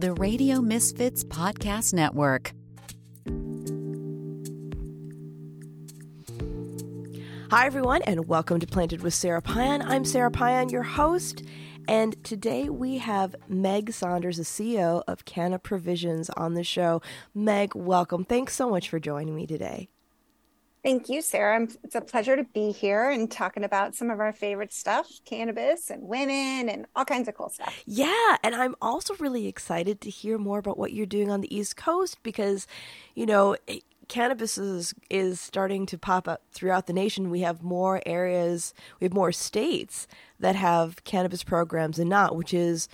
the Radio Misfits Podcast Network. Hi, everyone, and welcome to Planted with Sara Payan. I'm Sara Payan, your host, and today we have Meg Sanders, the CEO of Canna Provisions, on the show. Meg, welcome. Thanks so much for joining me today. Thank you, Sara. It's a pleasure to be here and talking about some of our favorite stuff cannabis and women and all kinds of cool stuff. Yeah. And I'm also really excited to hear more about what you're doing on the East Coast because, you know, eh, cannabis is, is starting to pop up throughout the nation. We have more areas, we have more states that have cannabis programs and not, which is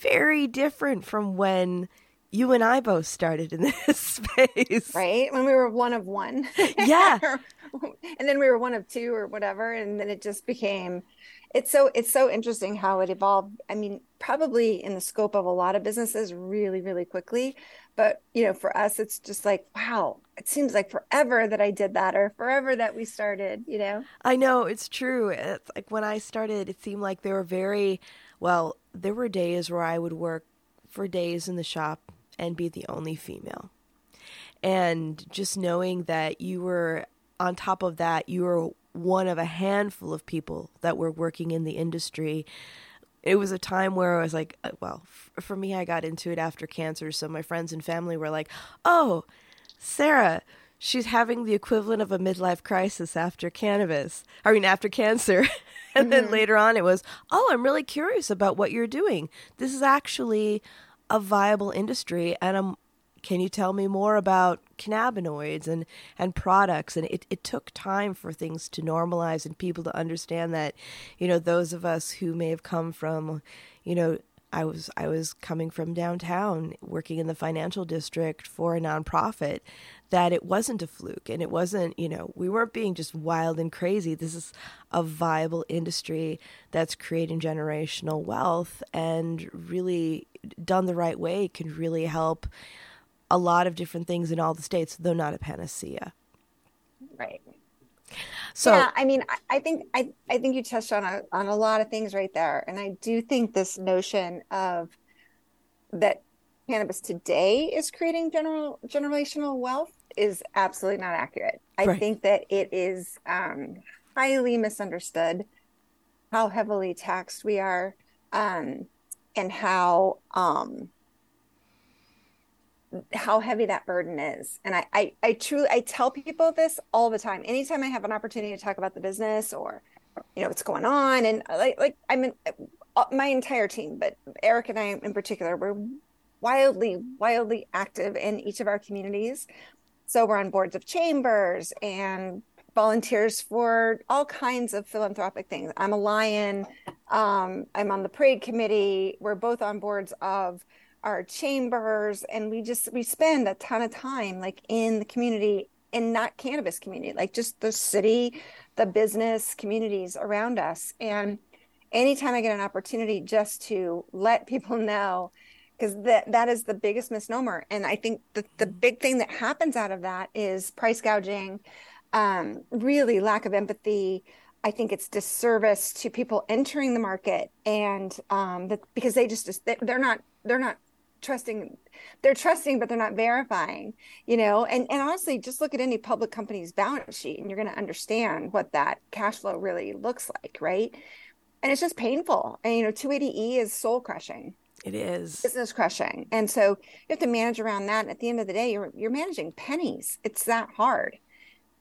very different from when you and I both started in this space. Right. When we were one of one. Yeah. and then we were one of two or whatever. And then it just became it's so it's so interesting how it evolved. I mean, probably in the scope of a lot of businesses really, really quickly. But you know, for us it's just like, wow, it seems like forever that I did that or forever that we started, you know? I know, it's true. It's like when I started, it seemed like there were very well, there were days where I would work for days in the shop and be the only female. And just knowing that you were on top of that, you were one of a handful of people that were working in the industry. It was a time where I was like, uh, well, for me, I got into it after cancer. So my friends and family were like, oh, Sara, she's having the equivalent of a midlife crisis after cannabis. I mean, after cancer. and mm-hmm. then later on, it was, oh, I'm really curious about what you're doing. This is actually a viable industry and I'm can you tell me more about cannabinoids and, and products? And it, it took time for things to normalize and people to understand that, you know, those of us who may have come from, you know, I was I was coming from downtown working in the financial district for a nonprofit that it wasn't a fluke and it wasn't, you know, we weren't being just wild and crazy. This is a viable industry that's creating generational wealth and really done the right way can really help a lot of different things in all the states, though not a panacea. Right. So yeah, I mean, I, I think I, I think you touched on a, on a lot of things right there, and I do think this notion of that cannabis today is creating general generational wealth is absolutely not accurate. I right. think that it is um, highly misunderstood how heavily taxed we are um, and how um, how heavy that burden is. And I, I, I truly, I tell people this all the time. Anytime I have an opportunity to talk about the business or, you know, what's going on, and like, like I mean, uh, my entire team, but Eric and I in particular, we're wildly, wildly active in each of our communities. So we're on boards of chambers and volunteers for all kinds of philanthropic things. I'm a lion. Um, I'm on the parade committee. We're both on boards of our chambers and we just we spend a ton of time like in the community and not cannabis community like just the city the business communities around us and anytime i get an opportunity just to let people know because that that is the biggest misnomer and i think the, the big thing that happens out of that is price gouging um, really lack of empathy. I think it's disservice to people entering the market and um, that because they just they're not they're not trusting they're trusting but they're not verifying you know? And and honestly just look at any public company's balance sheet and you're going to understand what that cash flow really looks like right? And it's just painful. And you know 280e is soul crushing. It is. Business crushing. And so you have to manage around that. And at the end of the day you're you're managing pennies. It's that hard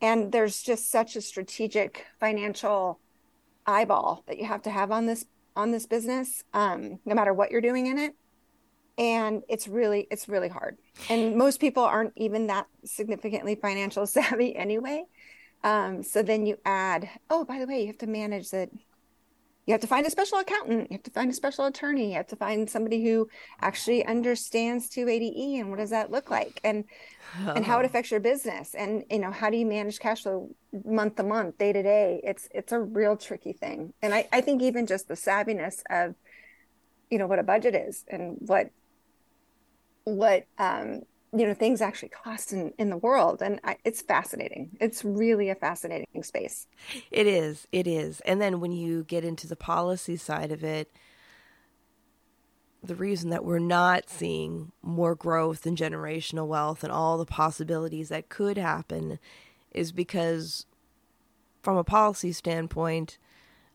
and there's just such a strategic financial eyeball that you have to have on this on this business um, no matter what you're doing in it. And it's really it's really hard. And most people aren't even that significantly financial savvy anyway. Um, so then you add oh by the way you have to manage that you have to find a special accountant. You have to find a special attorney. You have to find somebody who actually understands 280e and what does that look like? And oh. and how it affects your business. And you know how do you manage cash flow month to month day to day? It's it's a real tricky thing. And i i think even just the savviness of you know what a budget is and what what um, you know things actually cost in, in the world and I, it's fascinating. It's really a fascinating space. It is it is. And then when you get into the policy side of it the reason that we're not seeing more growth and generational wealth and all the possibilities that could happen is because from a policy standpoint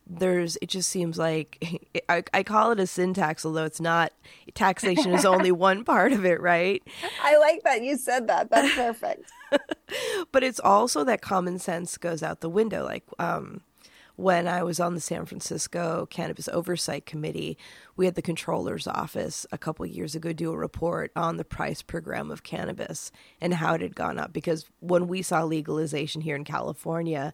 there's it just seems like I, I call it a sin tax although it's not taxation is only one part of it right? I like that you said that. That's perfect. But it's also that common sense goes out the window like um when I was on the San Francisco Cannabis Oversight Committee, we had the controller's office a couple years ago do a report on the price per gram of cannabis and how it had gone up. Because when we saw legalization here in California,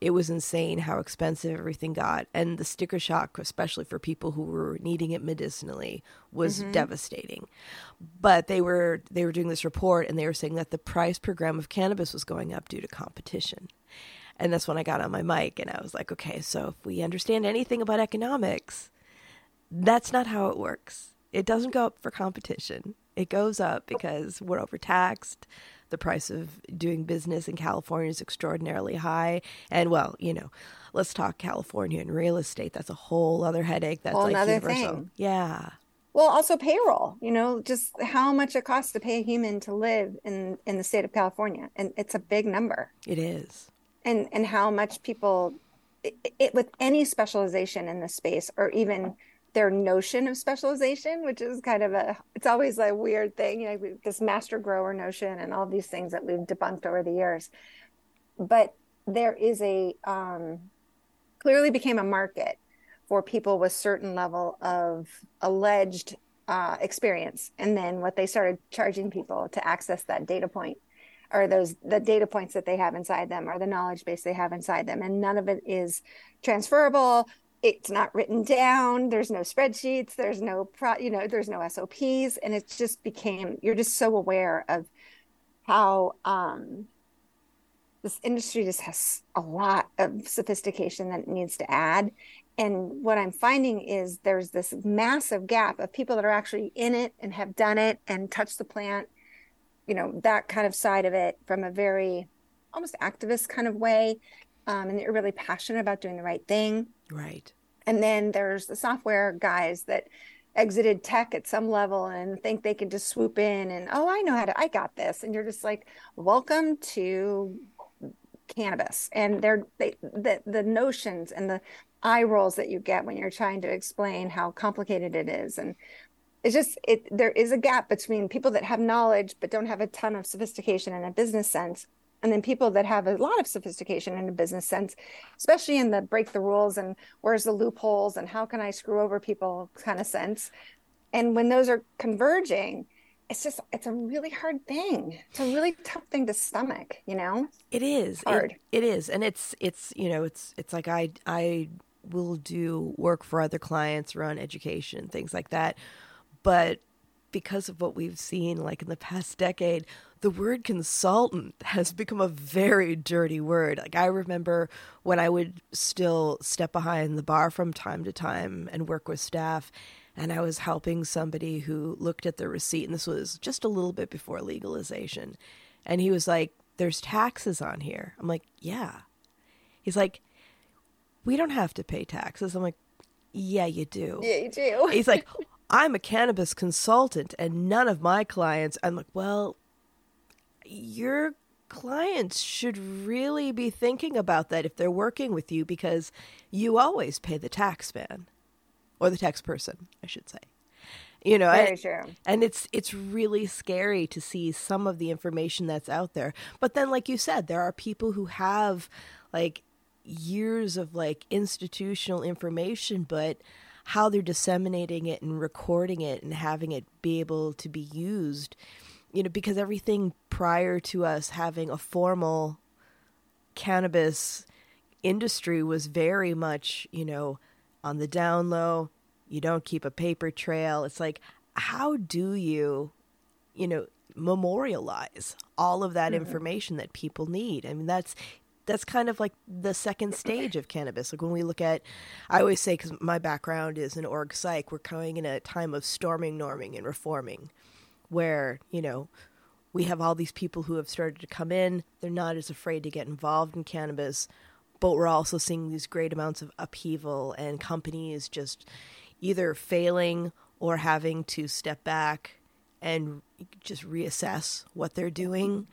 it was insane how expensive everything got. And the sticker shock, especially for people who were needing it medicinally, was mm-hmm. devastating. But they were they were doing this report and they were saying that the price per gram of cannabis was going up due to competition. And that's when I got on my mic and I was like, okay, so if we understand anything about economics, that's not how it works. It doesn't go up for competition. It goes up because we're overtaxed. The price of doing business in California is extraordinarily high. And well, you know, let's talk California and real estate. That's a whole other headache. That's whole like universal. Thing. Yeah. Well, also payroll, you know, just how much it costs to pay a human to live in in the state of California. And it's a big number. It is and and how much people it, it, with any specialization in the space or even their notion of specialization which is kind of a it's always a weird thing you know this master grower notion and all these things that we've debunked over the years. But there is a um, clearly became a market for people with certain level of alleged uh, experience. And then what they started charging people to access that data point or those the data points that they have inside them or the knowledge base they have inside them. And none of it is transferable it's not written down there's no spreadsheets there's no pro you know there's no sops and it just became you're just so aware of how um this industry just has a lot of sophistication that it needs to add. And what i'm finding is there's this massive gap of people that are actually in it and have done it and touched the plant you know that kind of side of it from a very almost activist kind of way um, and you're really passionate about doing the right thing right. And then there's the software guys that exited tech at some level and think they can just swoop in and oh i know how to i got this. And you're just like welcome to cannabis. And they're they the, the notions and the eye rolls that you get when you're trying to explain how complicated it is. And it's just it there is a gap between people that have knowledge but don't have a ton of sophistication in a business sense and then people that have a lot of sophistication in a business sense especially in the break the rules and where's the loopholes and how can i screw over people kind of sense. And when those are converging it's just it's a really hard thing. It's a really tough thing to stomach you know? It is. Hard. it, it is. And it's it's you know it's it's like i i will do work for other clients around education things like that. But because of what we've seen, like in the past decade, the word consultant has become a very dirty word. Like, I remember when I would still step behind the bar from time to time and work with staff, and I was helping somebody who looked at the receipt, and this was just a little bit before legalization. And he was like, There's taxes on here. I'm like, Yeah. He's like, We don't have to pay taxes. I'm like, Yeah, you do. Yeah, you do. He's like, I'm a cannabis consultant and none of my clients. I'm like, well, your clients should really be thinking about that if they're working with you because you always pay the tax man or the tax person, I should say. You know, Very and, true. and it's it's really scary to see some of the information that's out there. But then like you said, there are people who have like years of like institutional information but how they're disseminating it and recording it and having it be able to be used you know because everything prior to us having a formal cannabis industry was very much you know on the down low you don't keep a paper trail it's like how do you you know memorialize all of that mm-hmm. information that people need i mean that's that's kind of like the second stage of cannabis. Like when we look at, I always say, because my background is in org psych, we're coming in a time of storming, norming, and reforming, where, you know, we have all these people who have started to come in. They're not as afraid to get involved in cannabis, but we're also seeing these great amounts of upheaval and companies just either failing or having to step back and just reassess what they're doing.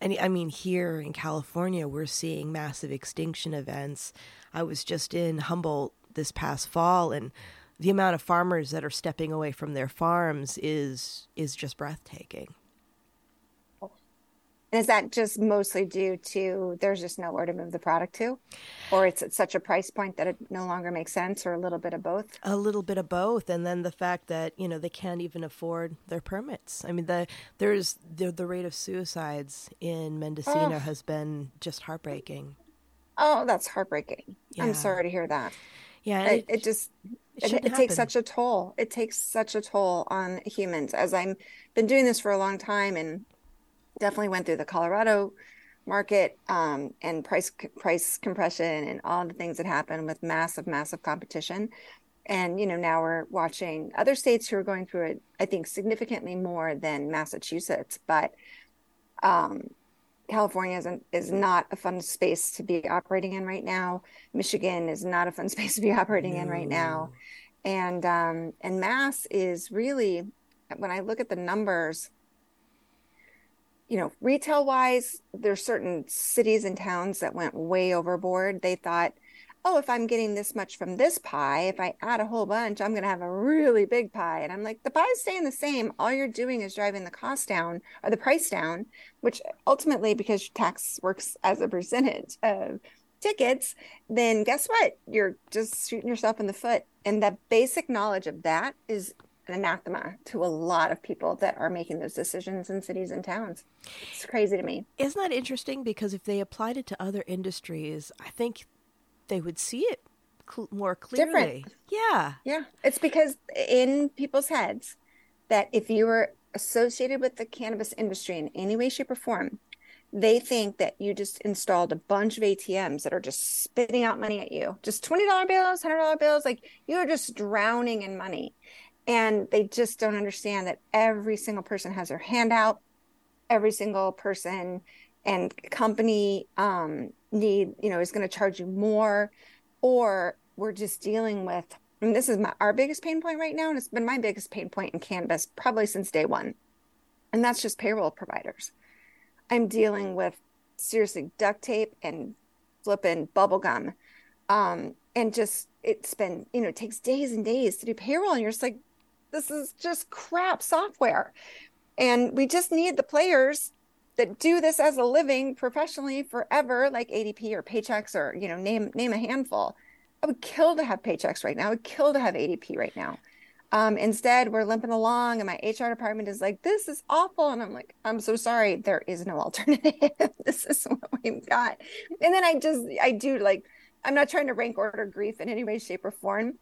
And I mean, here in California, we're seeing massive extinction events. I was just in Humboldt this past fall, and the amount of farmers that are stepping away from their farms is is just breathtaking. And is that just mostly due to there's just nowhere to move the product to? Or it's at such a price point that it no longer makes sense, or a little bit of both? A little bit of both. And then the fact that, you know, they can't even afford their permits. I mean, the there's the, the rate of suicides in Mendocino oh. has been just heartbreaking. Oh, that's heartbreaking. Yeah. I'm sorry to hear that. Yeah. It, it, just, it, it, it takes such a toll. It takes such a toll on humans as I've been doing this for a long time and definitely went through the Colorado market um, and price price compression and all the things that happen with massive massive competition. And you know now we're watching other states who are going through it i think significantly more than massachusetts. But um, california is, is not a fun space to be operating in right now michigan is not a fun space to be operating no. in right now and um, and mass is really when i look at the numbers you know, retail wise, there's certain cities and towns that went way overboard. They thought, oh, if I'm getting this much from this pie, if I add a whole bunch, I'm going to have a really big pie. And I'm like, the pie's staying the same. All you're doing is driving the cost down or the price down, which ultimately, because tax works as a percentage of tickets, then guess what? You're just shooting yourself in the foot. And the basic knowledge of that is an anathema to a lot of people that are making those decisions in cities and towns. It's crazy to me. Isn't that interesting? Because if they applied it to other industries, I think they would see it cl- more clearly. Different. Yeah. Yeah. It's because in people's heads that if you were associated with the cannabis industry in any way, shape, or form, they think that you just installed a bunch of ATMs that are just spitting out money at you, just $20 bills, $100 bills. Like you're just drowning in money and they just don't understand that every single person has their hand out every single person and company um, need you know is going to charge you more or we're just dealing with and this is my, our biggest pain point right now and it's been my biggest pain point in cannabis probably since day one and that's just payroll providers i'm dealing with seriously duct tape and flipping bubble gum um, and just it's been you know it takes days and days to do payroll and you're just like this is just crap software. And we just need the players that do this as a living professionally forever, like ADP or Paychex or, you know, name name a handful. I would kill to have Paychex right now. I would kill to have ADP right now. Um, instead, we're limping along, and my HR department is like, "This is awful," and I'm like, "I'm so sorry. There is no alternative. this is what we've got." And then I just, I do like, I'm not trying to rank order grief in any way, shape, or form,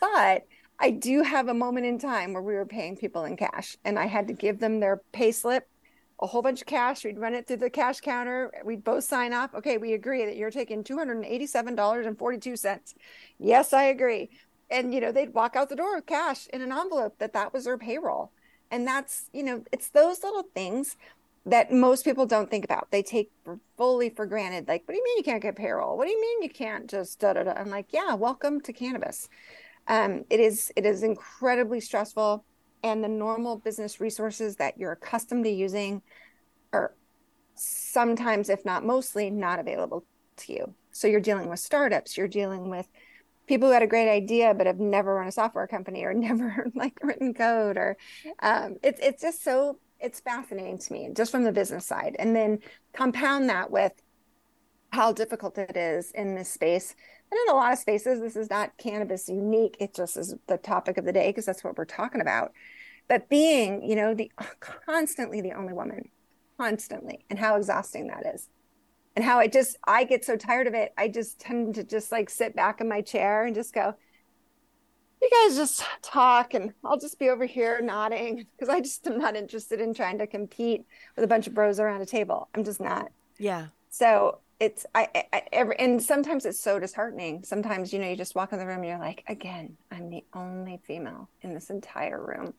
but I do have a moment in time where we were paying people in cash and I had to give them their pay slip, a whole bunch of cash. We'd run it through the cash counter. We'd both sign off. Okay, we agree that you're taking $287.42. Yes, I agree. And, you know, they'd walk out the door with cash in an envelope that that was their payroll. And that's, you know, it's those little things that most people don't think about. They take fully for granted. Like, what do you mean you can't get payroll? What do you mean you can't just da da da? I'm like, yeah, welcome to cannabis. Um, it is it is incredibly stressful, and the normal business resources that you're accustomed to using are sometimes, if not mostly, not available to you. So you're dealing with startups, you're dealing with people who had a great idea but have never run a software company or never like written code or um, it's it's just so it's fascinating to me just from the business side and then compound that with how difficult it is in this space and in a lot of spaces, this is not cannabis unique. It just is the topic of the day because that's what we're talking about. But being, you know, the constantly the only woman, constantly, and how exhausting that is. And how I just I get so tired of it. I just tend to just like sit back in my chair and just go, you guys just talk and I'll just be over here nodding because I just am not interested in trying to compete with a bunch of bros around a table. I'm just not. Yeah. So it's I, I every, and sometimes it's so disheartening. Sometimes you know you just walk in the room and you're like, again, I'm the only female in this entire room.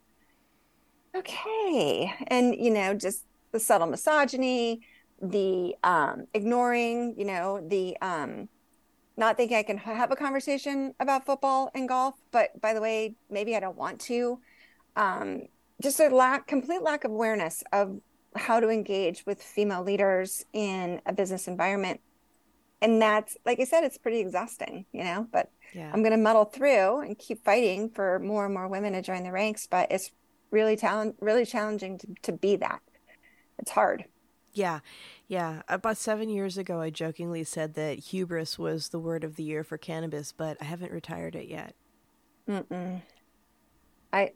Okay, and you know just the subtle misogyny, the um, ignoring, you know, the um, not thinking I can have a conversation about football and golf. But by the way, maybe I don't want to. um, just a lack, complete lack of awareness of how to engage with female leaders in a business environment. And that's, like I said, it's pretty exhausting, you know, but yeah. I'm going to muddle through and keep fighting for more and more women to join the ranks. But it's really talent, really challenging to, to be that. It's hard. Yeah. Yeah. About seven years ago, I jokingly said that hubris was the word of the year for cannabis, but I haven't retired it yet. Mm-mm. I,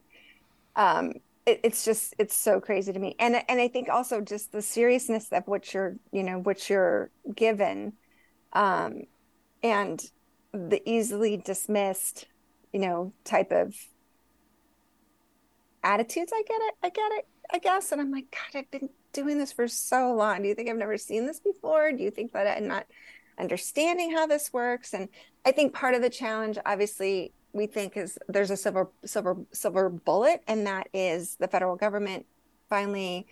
um, it, it's just it's so crazy to me. And and i think also just the seriousness of what you're you know what you're given um and the easily dismissed you know type of attitudes i get it i get it i guess. And i'm like god i've been doing this for so long. Do you think i've never seen this before? Do you think that i'm not understanding how this works? And i think part of the challenge obviously we think is there's a silver silver silver bullet and that is the federal government finally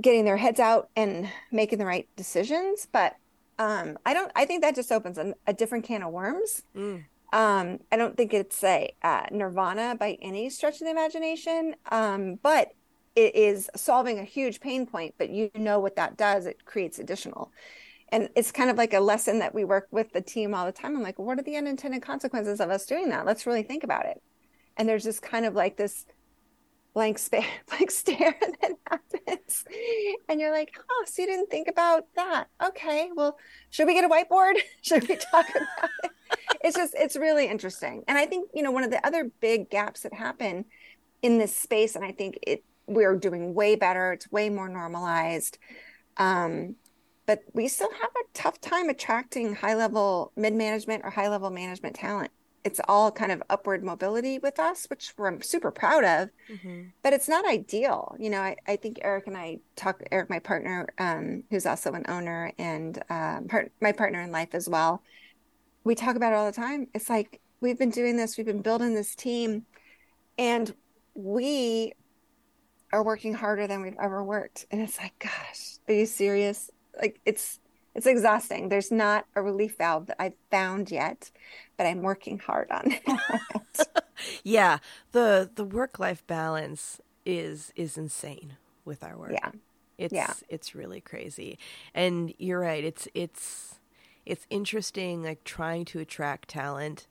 getting their heads out and making the right decisions. But um, i don't i think that just opens a, a different can of worms. Mm. um, i don't think it's a uh, nirvana by any stretch of the imagination um, but it is solving a huge pain point but you know what that does it creates additional and it's kind of like a lesson that we work with the team all the time. I'm like, what are the unintended consequences of us doing that? Let's really think about it. And there's just kind of like this blank blank stare that happens. And you're like, oh, so you didn't think about that. Okay, well, should we get a whiteboard? should we talk about it? It's just, it's really interesting. And I think, you know, one of the other big gaps that happen in this space, and I think it we're doing way better, it's way more normalized. Um, but we still have a tough time attracting high level mid management or high level management talent. It's all kind of upward mobility with us, which we're super proud of, mm-hmm. but it's not ideal. You know, I, I think Eric and I talk, Eric, my partner, um, who's also an owner and um, part, my partner in life as well. We talk about it all the time. It's like we've been doing this, we've been building this team, and we are working harder than we've ever worked. And it's like, gosh, are you serious? Like it's it's exhausting. There's not a relief valve that I've found yet, but I'm working hard on it. yeah, the the work life balance is is insane with our work. Yeah, it's yeah. it's really crazy, and you're right. It's it's it's interesting, like trying to attract talent.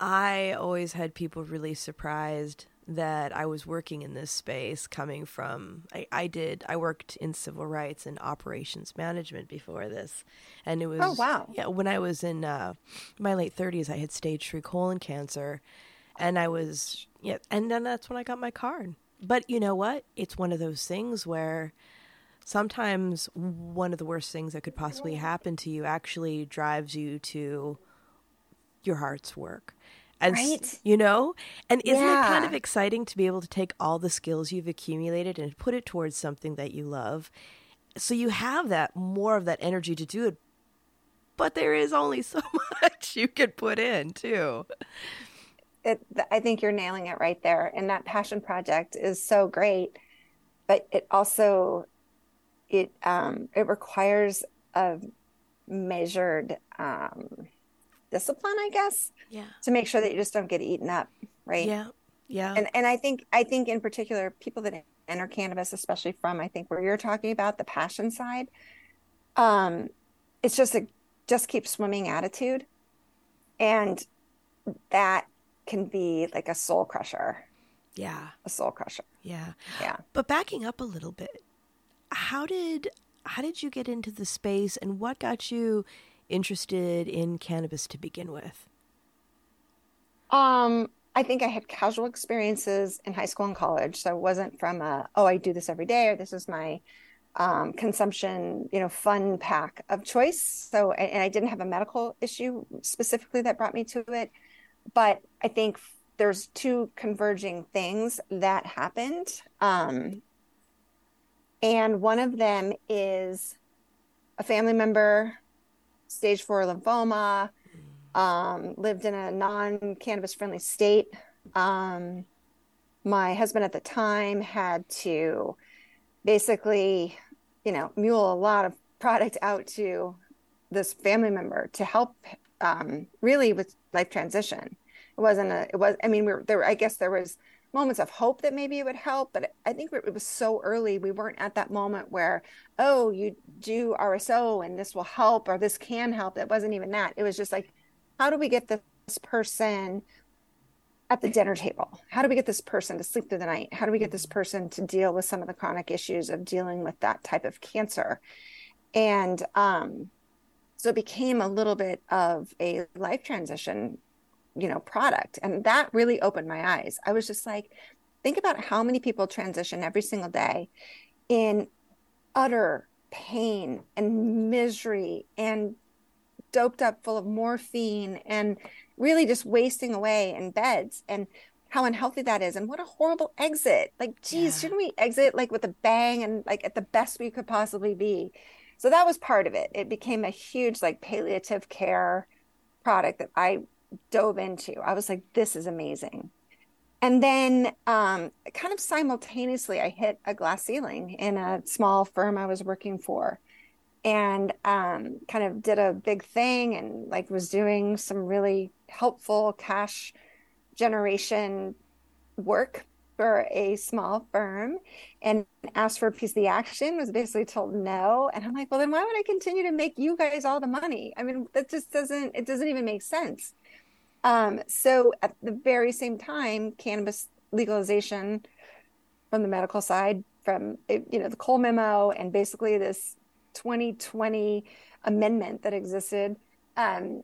I always had people really surprised that I was working in this space coming from I, I did I worked in civil rights and operations management before this. And it was oh wow. yeah when I was in uh, my late 30s I had stage 3 colon cancer. And I was yeah and then that's when I got my card. But you know what? It's one of those things where sometimes one of the worst things that could possibly happen to you actually drives you to your heart's work and right? you know and isn't yeah. it kind of exciting to be able to take all the skills you've accumulated and put it towards something that you love so you have that more of that energy to do it but there is only so much you can put in too it, i think you're nailing it right there and that passion project is so great but it also it um it requires a measured um discipline, I guess. Yeah. To make sure that you just don't get eaten up, right? Yeah. Yeah. And and I think I think in particular people that enter cannabis, especially from I think where you're talking about the passion side, um, it's just a just keep swimming attitude. And that can be like a soul crusher. Yeah. A soul crusher. Yeah. Yeah. But backing up a little bit, how did how did you get into the space and what got you interested in cannabis to begin with? Um, I think I had casual experiences in high school and college. So it wasn't from a, oh, I do this every day or this is my um, consumption, you know, fun pack of choice. So, and, I didn't have a medical issue specifically that brought me to it. But I think there's two converging things that happened. Um, and one of them is a family member stage four lymphoma, um, lived in a non cannabis friendly state. Um, my husband at the time had to basically, you know, mule a lot of product out to this family member to help um, really with life transition It wasn't a, it was, I mean, we were there, I guess there was moments of hope that maybe it would help, but I think it was so early. We weren't at that moment where, oh, you do RSO and this will help or this can help. It wasn't even that. It was just like, how do we get this person at the dinner table? How do we get this person to sleep through the night? How do we get this person to deal with some of the chronic issues of dealing with that type of cancer? And um, so it became a little bit of a life transition, you know, product. And that really opened my eyes. I was just like, think about how many people transition every single day in utter pain and misery and doped up full of morphine and really just wasting away in beds and how unhealthy that is and what a horrible exit like geez yeah. shouldn't we exit like with a bang and like at the best we could possibly be so that was part of it it became a huge like palliative care product that i dove into. I was like this is amazing. And then um, kind of simultaneously i hit a glass ceiling in a small firm i was working for. And um, kind of did a big thing and like was doing some really helpful cash generation work for a small firm and asked for a piece of the action was basically told no. And i'm like well then why would i continue to make you guys all the money? I mean that just doesn't it doesn't even make sense um, so at the very same time cannabis legalization from the medical side from you know the cole memo and basically this 2020 amendment that existed um,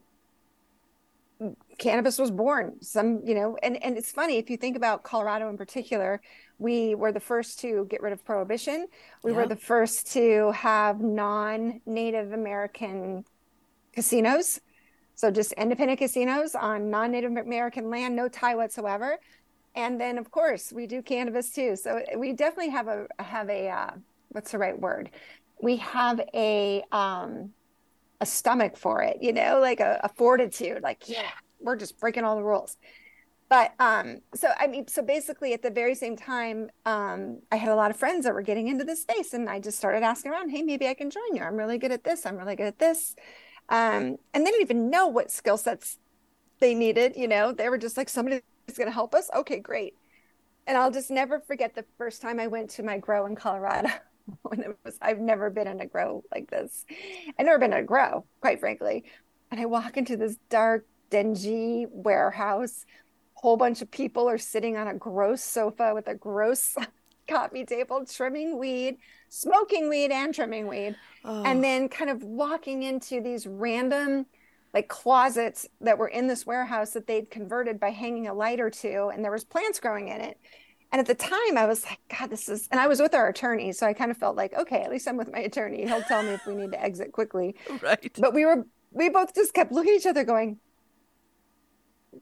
cannabis was born. Some you know and and it's funny if you think about colorado in particular we were the first to get rid of prohibition. We yeah. were the first to have non-native american casinos so just independent casinos on non-native american land no tie whatsoever and then of course we do cannabis too so we definitely have a have a uh, what's the right word we have a um a stomach for it, you know, like a, a fortitude, like, yeah, we're just breaking all the rules. But um, so I mean, so basically at the very same time, um, I had a lot of friends that were getting into this space and I just started asking around, hey, maybe I can join you. I'm really good at this. I'm really good at this. Um, and they didn't even know what skill sets they needed, you know, they were just like, somebody's gonna help us. Okay, great. And I'll just never forget the first time I went to my grow in Colorado. when it was I've never been in a grow like this. I've never been in a grow, quite frankly. And I walk into this dark, dingy warehouse. Whole bunch of people are sitting on a gross sofa with a gross coffee table, trimming weed, smoking weed and trimming weed. Oh. And then kind of walking into these random like closets that were in this warehouse that they'd converted by hanging a light or two and there was plants growing in it and at the time, I was like, God, this is, and I was with our attorney. So I kind of felt like, okay, at least I'm with my attorney. He'll tell me if we need to exit quickly. Right. But we were, we both just kept looking at each other going,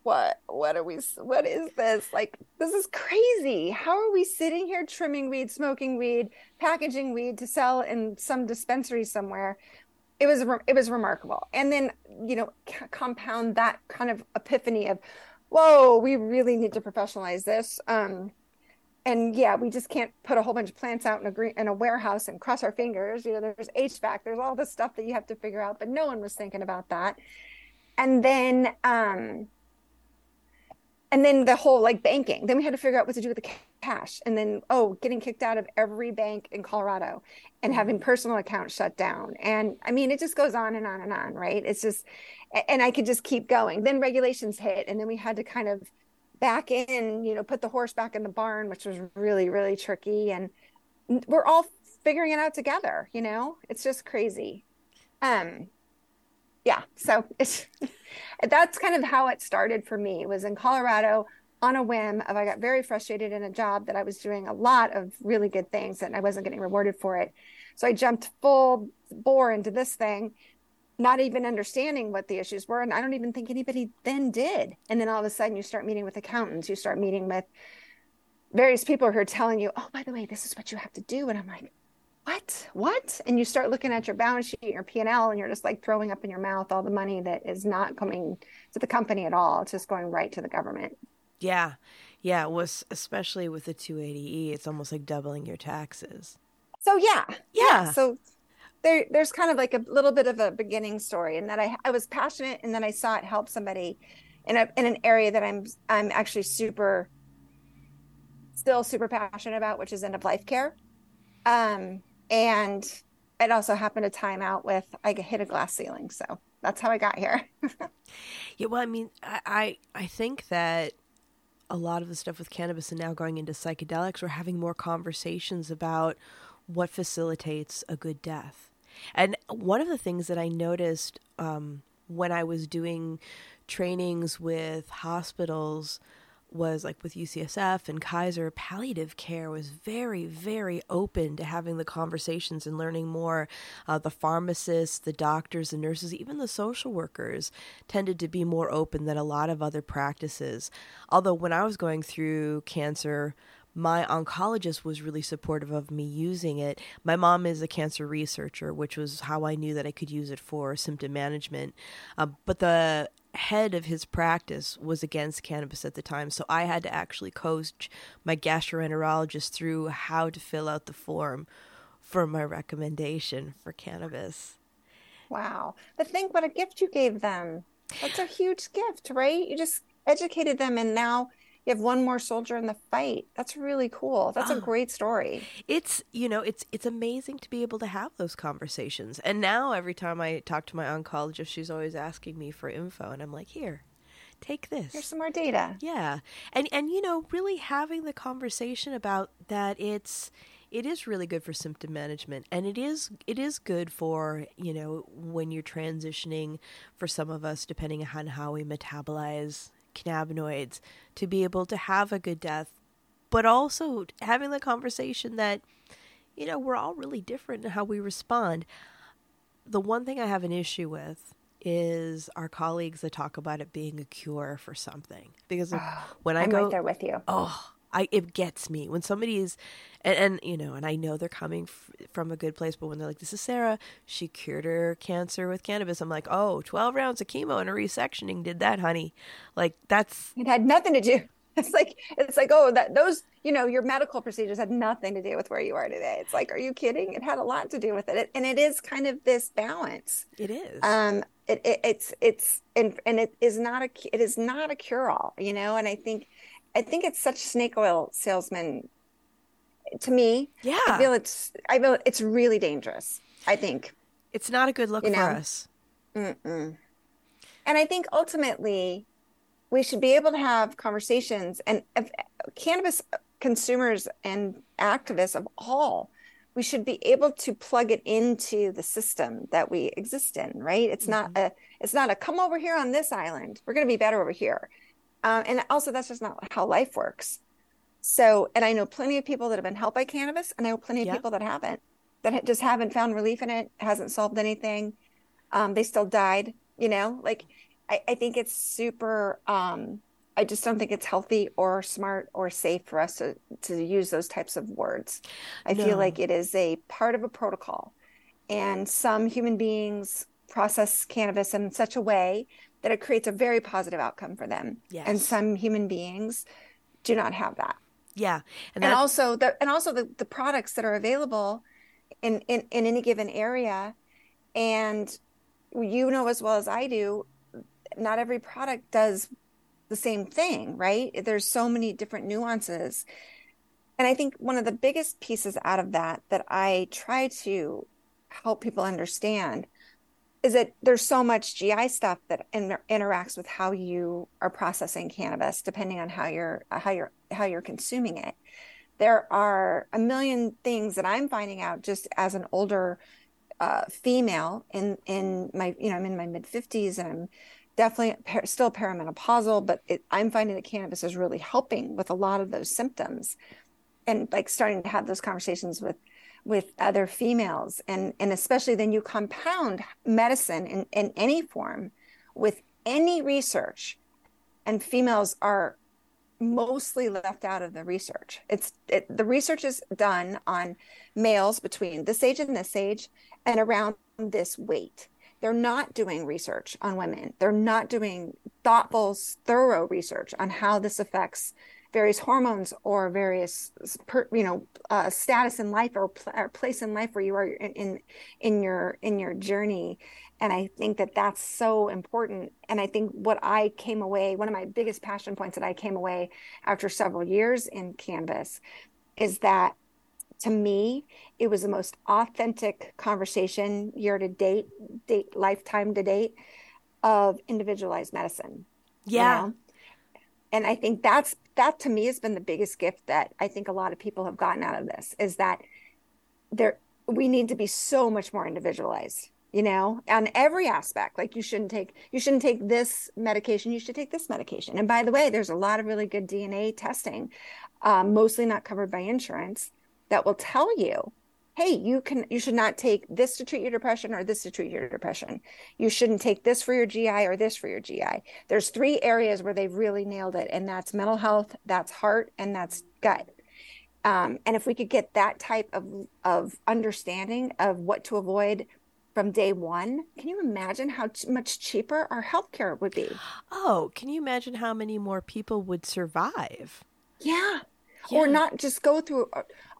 what, what are we, what is this? Like, this is crazy. How are we sitting here trimming weed, smoking weed, packaging weed to sell in some dispensary somewhere? It was, it was remarkable. And then, you know, c- compound that kind of epiphany of, whoa, we really need to professionalize this. Um, and yeah, we just can't put a whole bunch of plants out in a green, in a warehouse and cross our fingers. You know, there's HVAC, there's all this stuff that you have to figure out, but no one was thinking about that. And then, um, and then the whole like banking. Then we had to figure out what to do with the cash. And then, oh, getting kicked out of every bank in Colorado and mm-hmm. having personal accounts shut down. And I mean, it just goes on and on and on, right? It's just, and I could just keep going. Then regulations hit, and then we had to kind of back in, you know, put the horse back in the barn, which was really, really tricky. And we're all figuring it out together, you know, it's just crazy. Um, yeah. So it's, that's kind of how it started for me was in Colorado on a whim of I got very frustrated in a job that I was doing a lot of really good things and I wasn't getting rewarded for it. So I jumped full bore into this thing not even understanding what the issues were. And I don't even think anybody then did. And then all of a sudden you start meeting with accountants, you start meeting with various people who are telling you, oh, by the way, this is what you have to do. And I'm like, what? What? And you start looking at your balance sheet, your P&L, and you're just like throwing up in your mouth all the money that is not coming to the company at all. It's just going right to the government. Yeah. Yeah. It was especially with the 280E, it's almost like doubling your taxes. So yeah. Yeah. yeah. So there there's kind of like a little bit of a beginning story and that I I was passionate and then I saw it help somebody in a in an area that I'm I'm actually super still super passionate about, which is end of life care. Um, and it also happened to time out with I hit a glass ceiling, so that's how I got here. yeah, well, I mean, I, I I think that a lot of the stuff with cannabis and now going into psychedelics, we're having more conversations about what facilitates a good death. And one of the things that I noticed um, when I was doing trainings with hospitals was like with UCSF and Kaiser, palliative care was very, very open to having the conversations and learning more. Uh, the pharmacists, the doctors, the nurses, even the social workers tended to be more open than a lot of other practices. Although when I was going through cancer, my oncologist was really supportive of me using it. My mom is a cancer researcher, which was how I knew that I could use it for symptom management. Uh, but the head of his practice was against cannabis at the time, so I had to actually coach my gastroenterologist through how to fill out the form for my recommendation for cannabis. Wow. But think what a gift you gave them. That's a huge gift, right? You just educated them and now you have one more soldier in the fight. That's really cool. That's oh, a ah. great story. It's you know it's it's amazing to be able to have those conversations. And now every time I talk to my oncologist, she's always asking me for info, and I'm like, here, take this. Here's some more data. Yeah, and and you know really having the conversation about that it's it is really good for symptom management and it is it is good for you know when you're transitioning for some of us depending on how we metabolize cannabinoids to be able to have a good death, but also having the conversation that, you know, we're all really different in how we respond. The one thing I have an issue with is our colleagues that talk about it being a cure for something. Because when I I'm go right there with you, oh, I it gets me when somebody is, and, and you know, and I know they're coming f- from a good place, but when they're like, "This is Sara, she cured her cancer with cannabis," I'm like, "Oh, 12 rounds of chemo and a resectioning did that, honey." Like that's it had nothing to do. It's like it's like oh that those you know your medical procedures had nothing to do with where you are today. It's like, are you kidding? It had a lot to do with it, and it is kind of this balance. It is. Um, it, it, it's it's and and it is not a it is not a cure all, you know. And I think I think it's such snake oil salesman to me. Yeah. I feel it's I feel it's really dangerous. I think it's not a good look you know? for us. Mm-mm. And I think ultimately we should be able to have conversations and if, cannabis consumers and activists of all we should be able to plug it into the system that we exist in right it's mm-hmm. not a it's not a come over here on this island we're going to be better over here um, and also, that's just not how life works. So, and I know plenty of people that have been helped by cannabis, and I know plenty of people that haven't, that just haven't found relief in it, hasn't solved anything. Um, they still died, you know, like I, I think it's super, um, I just don't think it's healthy or smart or safe for us to, to use those types of words. I no. feel like it is a part of a protocol. And some human beings process cannabis in such a way that it creates a very positive outcome for them. Yes. And some human beings do not have that. Yeah. And, and also the and also the, the products that are available in, in, in any given area. And you know as well as I do, not every product does the same thing, right? There's so many different nuances. And I think one of the biggest pieces out of that that I try to help people understand is that there's so much GI stuff that inter- interacts with how you are processing cannabis, depending on how you're how you're how you're consuming it. There are a million things that I'm finding out just as an older uh, female in in my you know I'm in my mid 50s and I'm definitely per- still perimenopausal, but it, I'm finding that cannabis is really helping with a lot of those symptoms, and like starting to have those conversations with with other females. And and especially then you compound medicine in, in any form with any research and females are mostly left out of the research. It's it, the research is done on males between this age and this age and around this weight. They're not doing research on women. They're not doing thoughtful thorough research on how this affects various hormones or various per, you know uh, status in life or, pl- or, place in life where you are in, in in your in your journey. And i think that that's so important. And i think what i came away one of my biggest passion points that i came away after several years in cannabis is that to me it was the most authentic conversation year to date date lifetime to date of individualized medicine yeah. you know? And i think that's that to me has been the biggest gift that i think a lot of people have gotten out of this is that there we need to be so much more individualized you know on every aspect. Like you shouldn't take you shouldn't take this medication you should take this medication. And by the way there's a lot of really good dna testing um, mostly not covered by insurance that will tell you hey you can you should not take this to treat your depression or this to treat your depression. You shouldn't take this for your gi or this for your gi there's three areas where they've really nailed it and that's mental health that's heart and that's gut. Um, and if we could get that type of of understanding of what to avoid from day one can you imagine how much cheaper our healthcare would be? Oh can you imagine how many more people would survive? Yeah. Yeah. or not just go through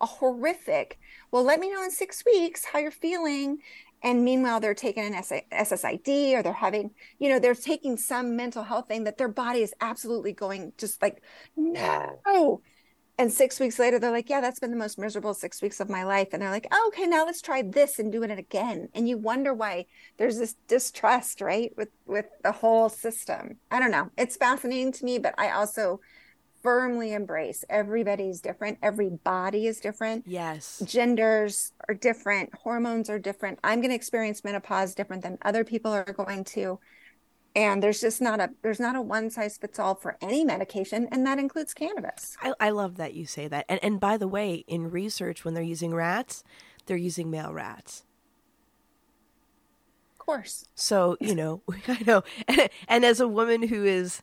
a, horrific well let me know in six weeks how you're feeling. And meanwhile they're taking an ssri or they're having you know they're taking some mental health thing that their body is absolutely going just like no. And six weeks later they're like yeah that's been the most miserable six weeks of my life. And they're like oh, okay now let's try this and do it again. And you wonder why there's this distrust right with with the whole system. I don't know. It's fascinating to me but i also firmly embrace. Everybody's different. Every body is different. Yes. Genders are different. Hormones are different. I'm going to experience menopause different than other people are going to. And there's just not a there's not a one size fits all for any medication and that includes cannabis. I, I love that you say that. And, and by the way in research when they're using rats they're using male rats. Of course. So you know i know. And, and as a woman who is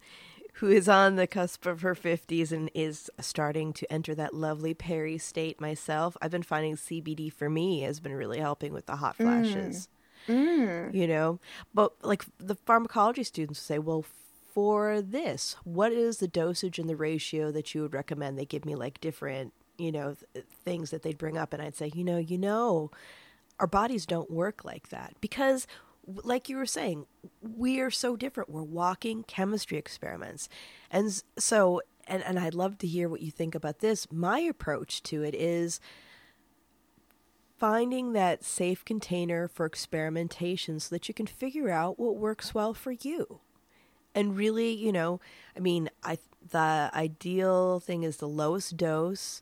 who is on the cusp of her 50s and is starting to enter that lovely peri state myself, I've been finding CBD for me has been really helping with the hot flashes. Mm. Mm. You know, but like the pharmacology students say, well, for this, what is the dosage and the ratio that you would recommend? They give me like different, you know, th- things that they'd bring up, and I'd say, you know, you know, our bodies don't work like that because like you were saying, we are so different. We're walking chemistry experiments. And so, and, and I'd love to hear what you think about this. My approach to it is finding that safe container for experimentation so that you can figure out what works well for you. And really, you know, I mean, I the ideal thing is the lowest dose.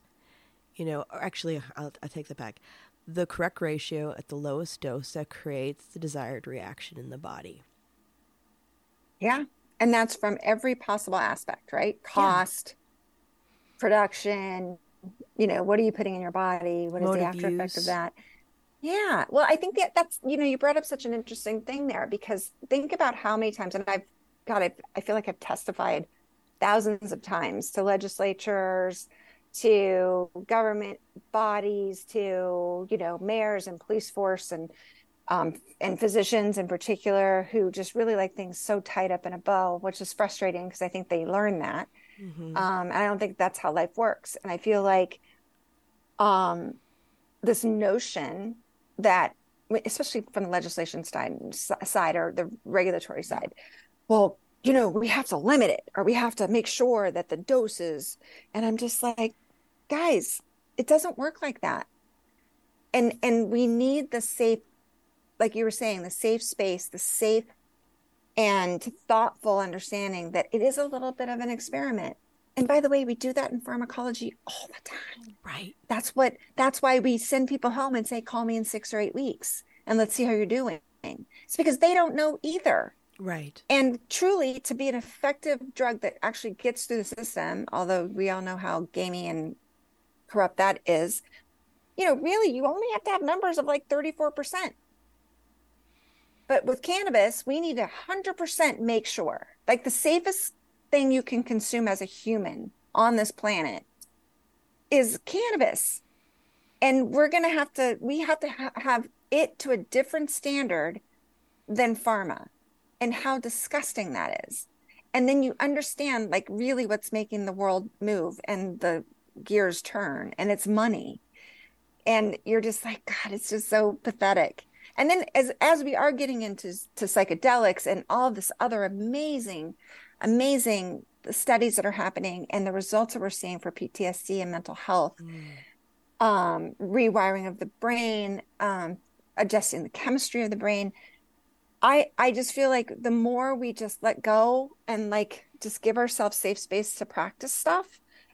You know, actually, I'll, I'll take that back the correct ratio at the lowest dose that creates the desired reaction in the body. Yeah. And that's from every possible aspect, right? Cost, yeah. production, you know, what are you putting in your body? What is Mode the after use. effect of that? Yeah. Well, I think that that's, you know, you brought up such an interesting thing there because think about how many times, and I've, God, I, I feel like I've testified thousands of times to legislatures, to government bodies to you know mayors and police force and um, and physicians in particular who just really like things so tied up in a bow which is frustrating because i think they learn that mm-hmm. um, and i don't think that's how life works and i feel like um, this notion that especially from the legislation side, side or the regulatory side well you know, we have to limit it or we have to make sure that the doses. And I'm just like, guys, it doesn't work like that. And and we need the safe, like you were saying, the safe space, the safe and thoughtful understanding that it is a little bit of an experiment. And by the way, we do that in pharmacology all the time. Right. That's what that's why we send people home and say, call me in six or eight weeks and let's see how you're doing. It's because they don't know either. Right. And truly, to be an effective drug that actually gets through the system, although we all know how gamey and corrupt that is, you know, really, you only have to have numbers of like 34%. But with cannabis, we need a 100% make sure, like the safest thing you can consume as a human on this planet is cannabis. And we're going to have to, we have to ha- have it to a different standard than pharma and how disgusting that is. and then you understand like really what's making the world move and the gears turn and it's money and you're just like god it's just so pathetic and then as as we are getting into to psychedelics and all this other amazing amazing studies that are happening and the results that we're seeing for PTSD and mental health mm. um, rewiring of the brain um, adjusting the chemistry of the brain i i just feel like the more we just let go and like just give ourselves safe space to practice stuff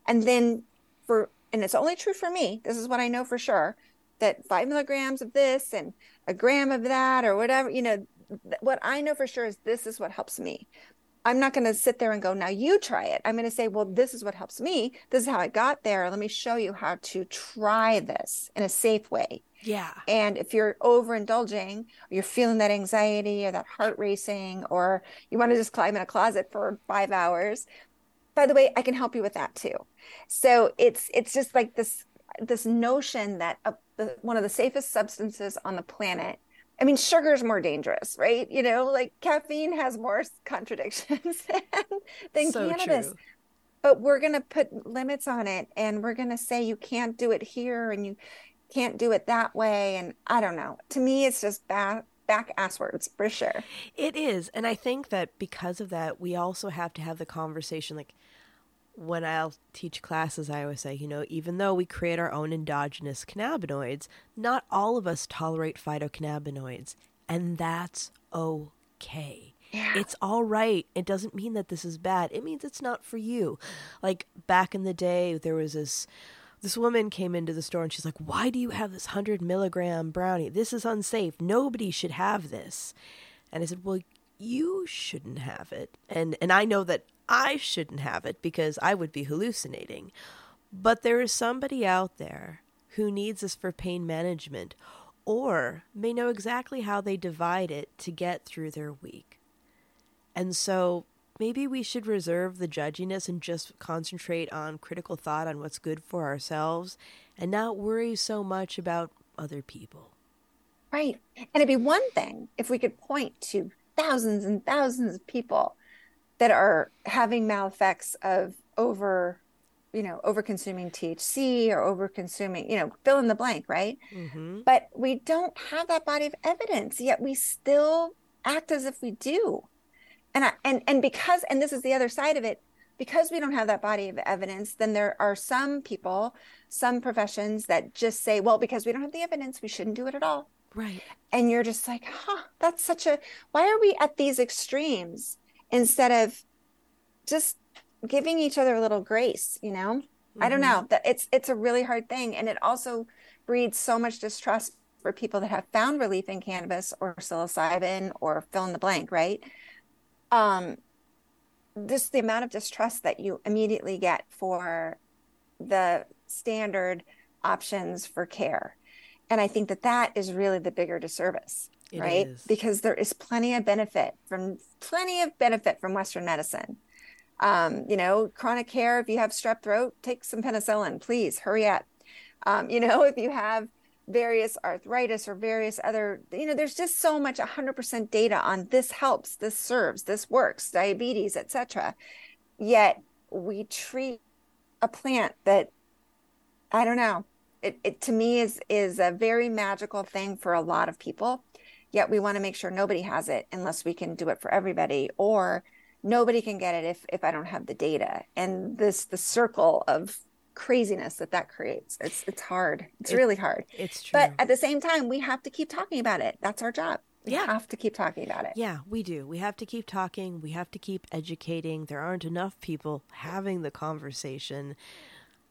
and then for and it's only true for me this is what i know for sure that five milligrams of this and a gram of that or whatever you know what i know for sure is this is what helps me. I'm not going to sit there and go now you try it. I'm going to say well this is what helps me. This is how i got there. Let me show you how to try this in a safe way. Yeah. And if you're overindulging or you're feeling that anxiety or that heart racing or you want to just climb in a closet for five hours by the way i can help you with that too so it's it's just like this this notion that a, the, one of the safest substances on the planet I mean, sugar is more dangerous, right? You know, like caffeine has more contradictions than, so cannabis. True. But we're going to put limits on it and we're going to say you can't do it here and you can't do it that way. And I don't know. To me, it's just back, back asswards for sure. It is. And I think that because of that, we also have to have the conversation like, when I'll teach classes, I always say, you know, even though we create our own endogenous cannabinoids, not all of us tolerate phytocannabinoids, and that's okay. Yeah. It's all right. It doesn't mean that this is bad. It means it's not for you. Like back in the day, there was this this woman came into the store and she's like, "Why do you have this hundred milligram brownie? This is unsafe. Nobody should have this." And I said, "Well, you shouldn't have it." And and I know that I shouldn't have it because I would be hallucinating. But there is somebody out there who needs this for pain management or may know exactly how they divide it to get through their week. And so maybe we should reserve the judginess and just concentrate on critical thought on what's good for ourselves and not worry so much about other people. Right. And it'd be one thing if we could point to thousands and thousands of people that are having mal effects of over you know over consuming thc or over consuming you know fill in the blank right mm-hmm. but we don't have that body of evidence yet we still act as if we do and I, and and because and this is the other side of it because we don't have that body of evidence then there are some people some professions that just say well because we don't have the evidence we shouldn't do it at all. Right. And you're just like huh that's such a why are we at these extremes instead of just giving each other a little grace you know? Mm-hmm. i don't know. Mm-hmm. that it's it's a really hard thing. And it also breeds so much distrust for people that have found relief in cannabis or psilocybin or fill in the blank right um just the amount of distrust that you immediately get for the standard options for care and i think that that is really the bigger disservice it right? Is. Because there is plenty of benefit from plenty of benefit from Western medicine. Um, you know, chronic care, if you have strep throat, take some penicillin, please hurry up. Um, you know, if you have various arthritis or various other, you know, there's just so much 100% data on this helps, this serves, this works, diabetes, etc. Yet we treat a plant that I don't know, it, it to me is is a very magical thing for a lot of people yet we want to make sure nobody has it unless we can do it for everybody or nobody can get it if if i don't have the data and this the circle of craziness that that creates it's it's hard it's it, really hard it's true but at the same time we have to keep talking about it that's our job we yeah. have to keep talking about it. Yeah, we do. We have to keep talking. We have to keep educating. There aren't enough people having the conversation.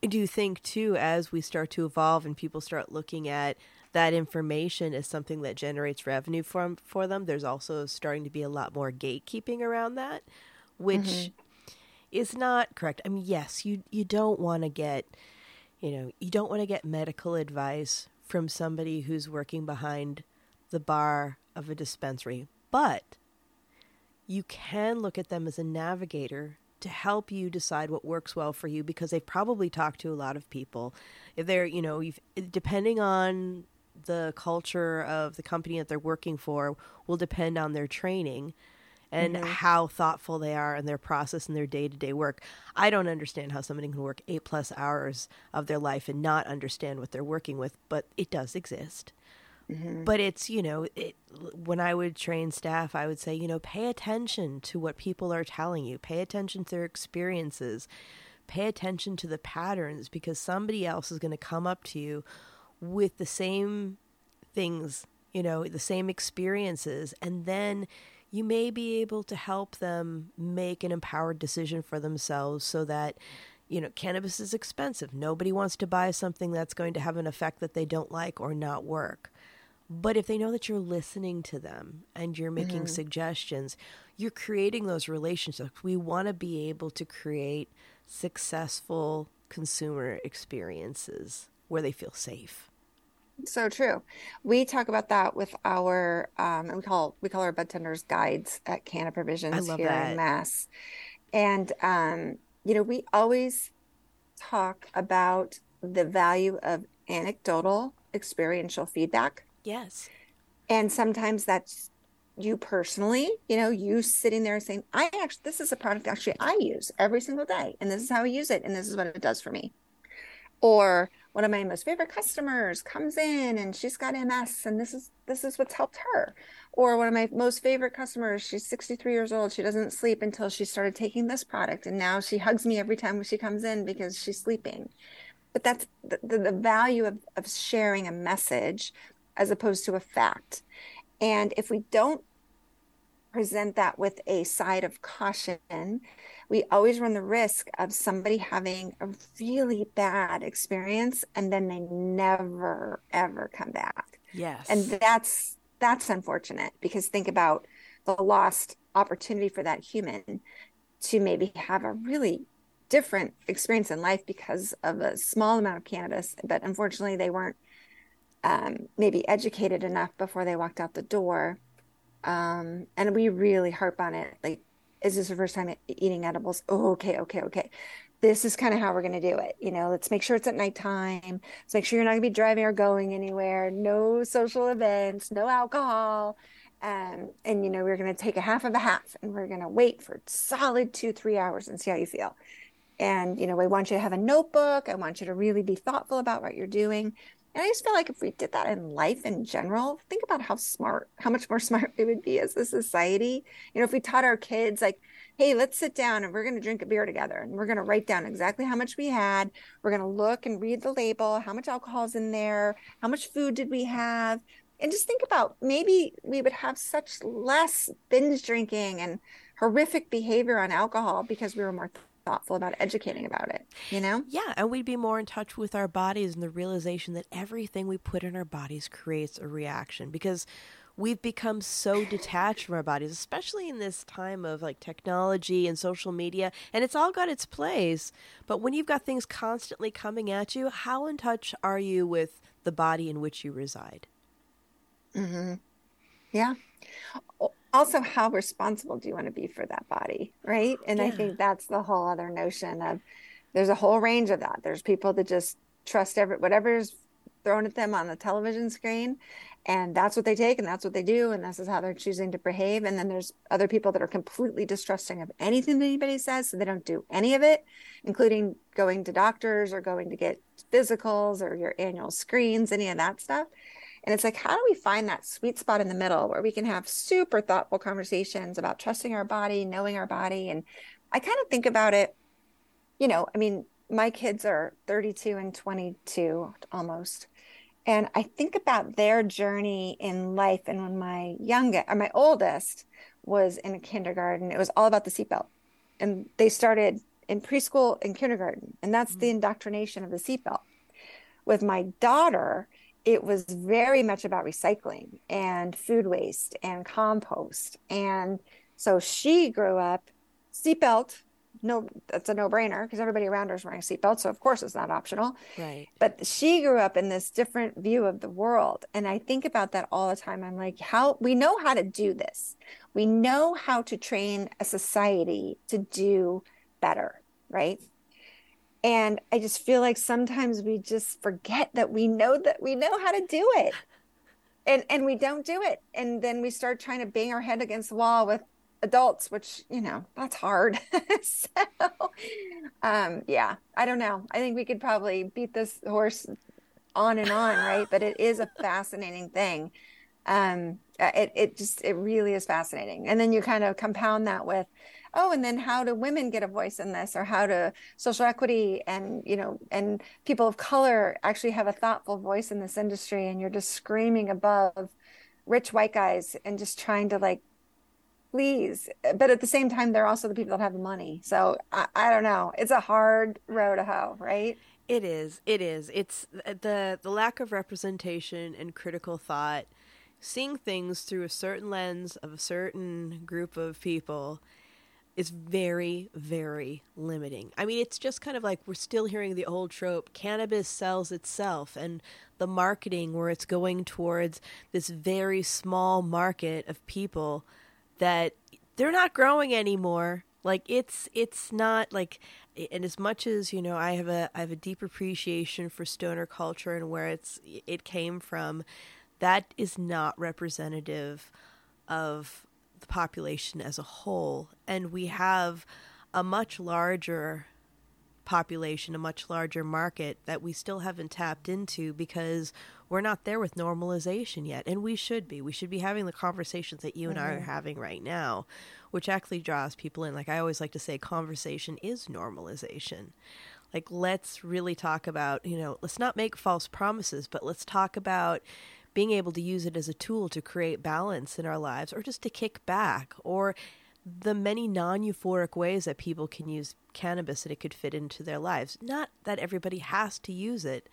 I do think, too, as we start to evolve and people start looking at that information as something that generates revenue for for them. There's also starting to be a lot more gatekeeping around that, which mm-hmm. Is not correct. I mean, yes, you you don't want to get, you know, you don't want to get medical advice from somebody who's working behind the bar of a dispensary, but you can look at them as a navigator to help you decide what works well for you because they've probably talked to a lot of people. If they're, you know, depending on the culture of the company that they're working for will depend on their training and Mhm. how thoughtful they are in their process and their day to day work. I don't understand how somebody can work eight plus hours of their life and not understand what they're working with, but it does exist. Mhm. But it's, you know, it, when I would train staff, I would say, you know, pay attention to what people are telling you, pay attention to their experiences, pay attention to the patterns because somebody else is going to come up to you with the same things, you know, the same experiences, and then you may be able to help them make an empowered decision for themselves so that you know cannabis is expensive. Nobody wants to buy something that's going to have an effect that they don't like or not work. But if they know that you're listening to them and you're making Mhm. suggestions you're creating those relationships. We want to be able to create successful consumer experiences where they feel safe So true. We talk about that with our um, and we call we call our bud tenders guides at Canna Provisions here that. in Mass. And um, you know, we always talk about the value of anecdotal experiential feedback. yes And sometimes that's you personally, you know, you sitting there saying, I actually this is a product actually I use every single day, and this is how I use it, and this is what it does for me. Or one of my most favorite customers comes in and she's got MS and this is this is what's helped her. Or one of my most favorite customers, she's 63 years old. She doesn't sleep until she started taking this product and now she hugs me every time she comes in because she's sleeping. But that's the, the, the value of, of sharing a message as opposed to a fact. And if we don't present that with a side of caution, we always run the risk of somebody having a really bad experience and then they never ever come back. yes And that's that's unfortunate because think about the lost opportunity for that human to maybe have a really different experience in life because of a small amount of cannabis, but unfortunately they weren't um, maybe educated enough before they walked out the door. Um, and we really harp on it. Like, is this the first time eating edibles? Oh, okay, okay, okay. This is kind of how we're going to do it. You know, let's make sure it's at nighttime. Let's make sure you're not going to be driving or going anywhere. No social events, no alcohol. Um, and, you know, we're going to take a half of a half and we're going to wait for solid two, three hours and see how you feel. And, you know, we want you to have a notebook. I want you to really be thoughtful about what you're doing. And I just feel like if we did that in life in general, think about how smart, how much more smart we would be as a society. You know, if we taught our kids, like, hey, let's sit down and we're going to drink a beer together and we're going to write down exactly how much we had. We're going to look and read the label, how much alcohol's in there, how much food did we have. And just think about maybe we would have such less binge drinking and horrific behavior on alcohol because we were more thoughtful about educating about it, you know? Yeah, and we'd be more in touch with our bodies and the realization that everything we put in our bodies creates a reaction because we've become so detached from our bodies, especially in this time of like technology and social media, and it's all got its place. But when you've got things constantly coming at you, how in touch are you with the body in which you reside? hmm Yeah. Al- Also, how responsible do you want to be for that body? Right. And I think that's the whole other notion of there's a whole range of that. There's people that just trust every whatever's thrown at them on the television screen and that's what they take and that's what they do and this is how they're choosing to behave and then there's other people that are completely distrusting of anything that anybody says so they don't do any of it including going to doctors or going to get physicals or your annual screens any of that stuff and it's like, how do we find that sweet spot in the middle where we can have super thoughtful conversations about trusting our body, knowing our body? And I kind of think about it, you know, I mean, my kids are 32 and 22 almost. And I think about their journey in life. And when my youngest, or uh, my oldest was in kindergarten, it was all about the seatbelt. And they started in preschool and kindergarten. And that's the mm-hmm. indoctrination of the seatbelt. With my daughter, it was very much about recycling and food waste and compost. And so she grew up seatbelt. No, that's a no brainer because everybody around her is wearing a seatbelt. So, of course, it's not optional. Right. But she grew up in this different view of the world. And I think about that all the time. I'm like, how we know how to do this, we know how to train a society to do better. Right. And I just feel like sometimes we just forget that we know that we know how to do it. And and we don't do it. And then we start trying to bang our head against the wall with adults, which, you know, that's hard. so, um, yeah, I don't know. I think we could probably beat this horse on and on, right? But it is a fascinating thing. Um, it, it just, it really is fascinating. And then you kind of compound that with, oh, and then how do women get a voice in this or how do social equity and, you know, and people of color actually have a thoughtful voice in this industry? And you're just screaming above rich white guys and just trying to like please but at the same time they're also the people that have the money. So I, I, don't know. It's a hard row to hoe right? It is. It is. It's uh, the the lack of representation and critical thought seeing things through a certain lens of a certain group of people is very very limiting i mean it's just kind of like we're still hearing the old trope cannabis sells itself and the marketing where it's going towards this very small market of people that they're not growing anymore. Like it's it's not like and as much as you know I have a I have a deep appreciation for stoner culture and where it's it came from that is not representative of the population as a whole and we have a much larger population, a much larger market that we still haven't tapped into because we're not there with normalization yet. And we should be. We should be having the conversations that you and mm-hmm. I are mm-hmm. having right now, which actually draws people in. Like I always like to say, conversation is normalization. Like, let's really talk about, you know, let's not make false promises, but let's talk about being able to use it as a tool to create balance in our lives or just to kick back or the many non euphoric ways that people can use cannabis and it could fit into their lives. Not that everybody has to use it,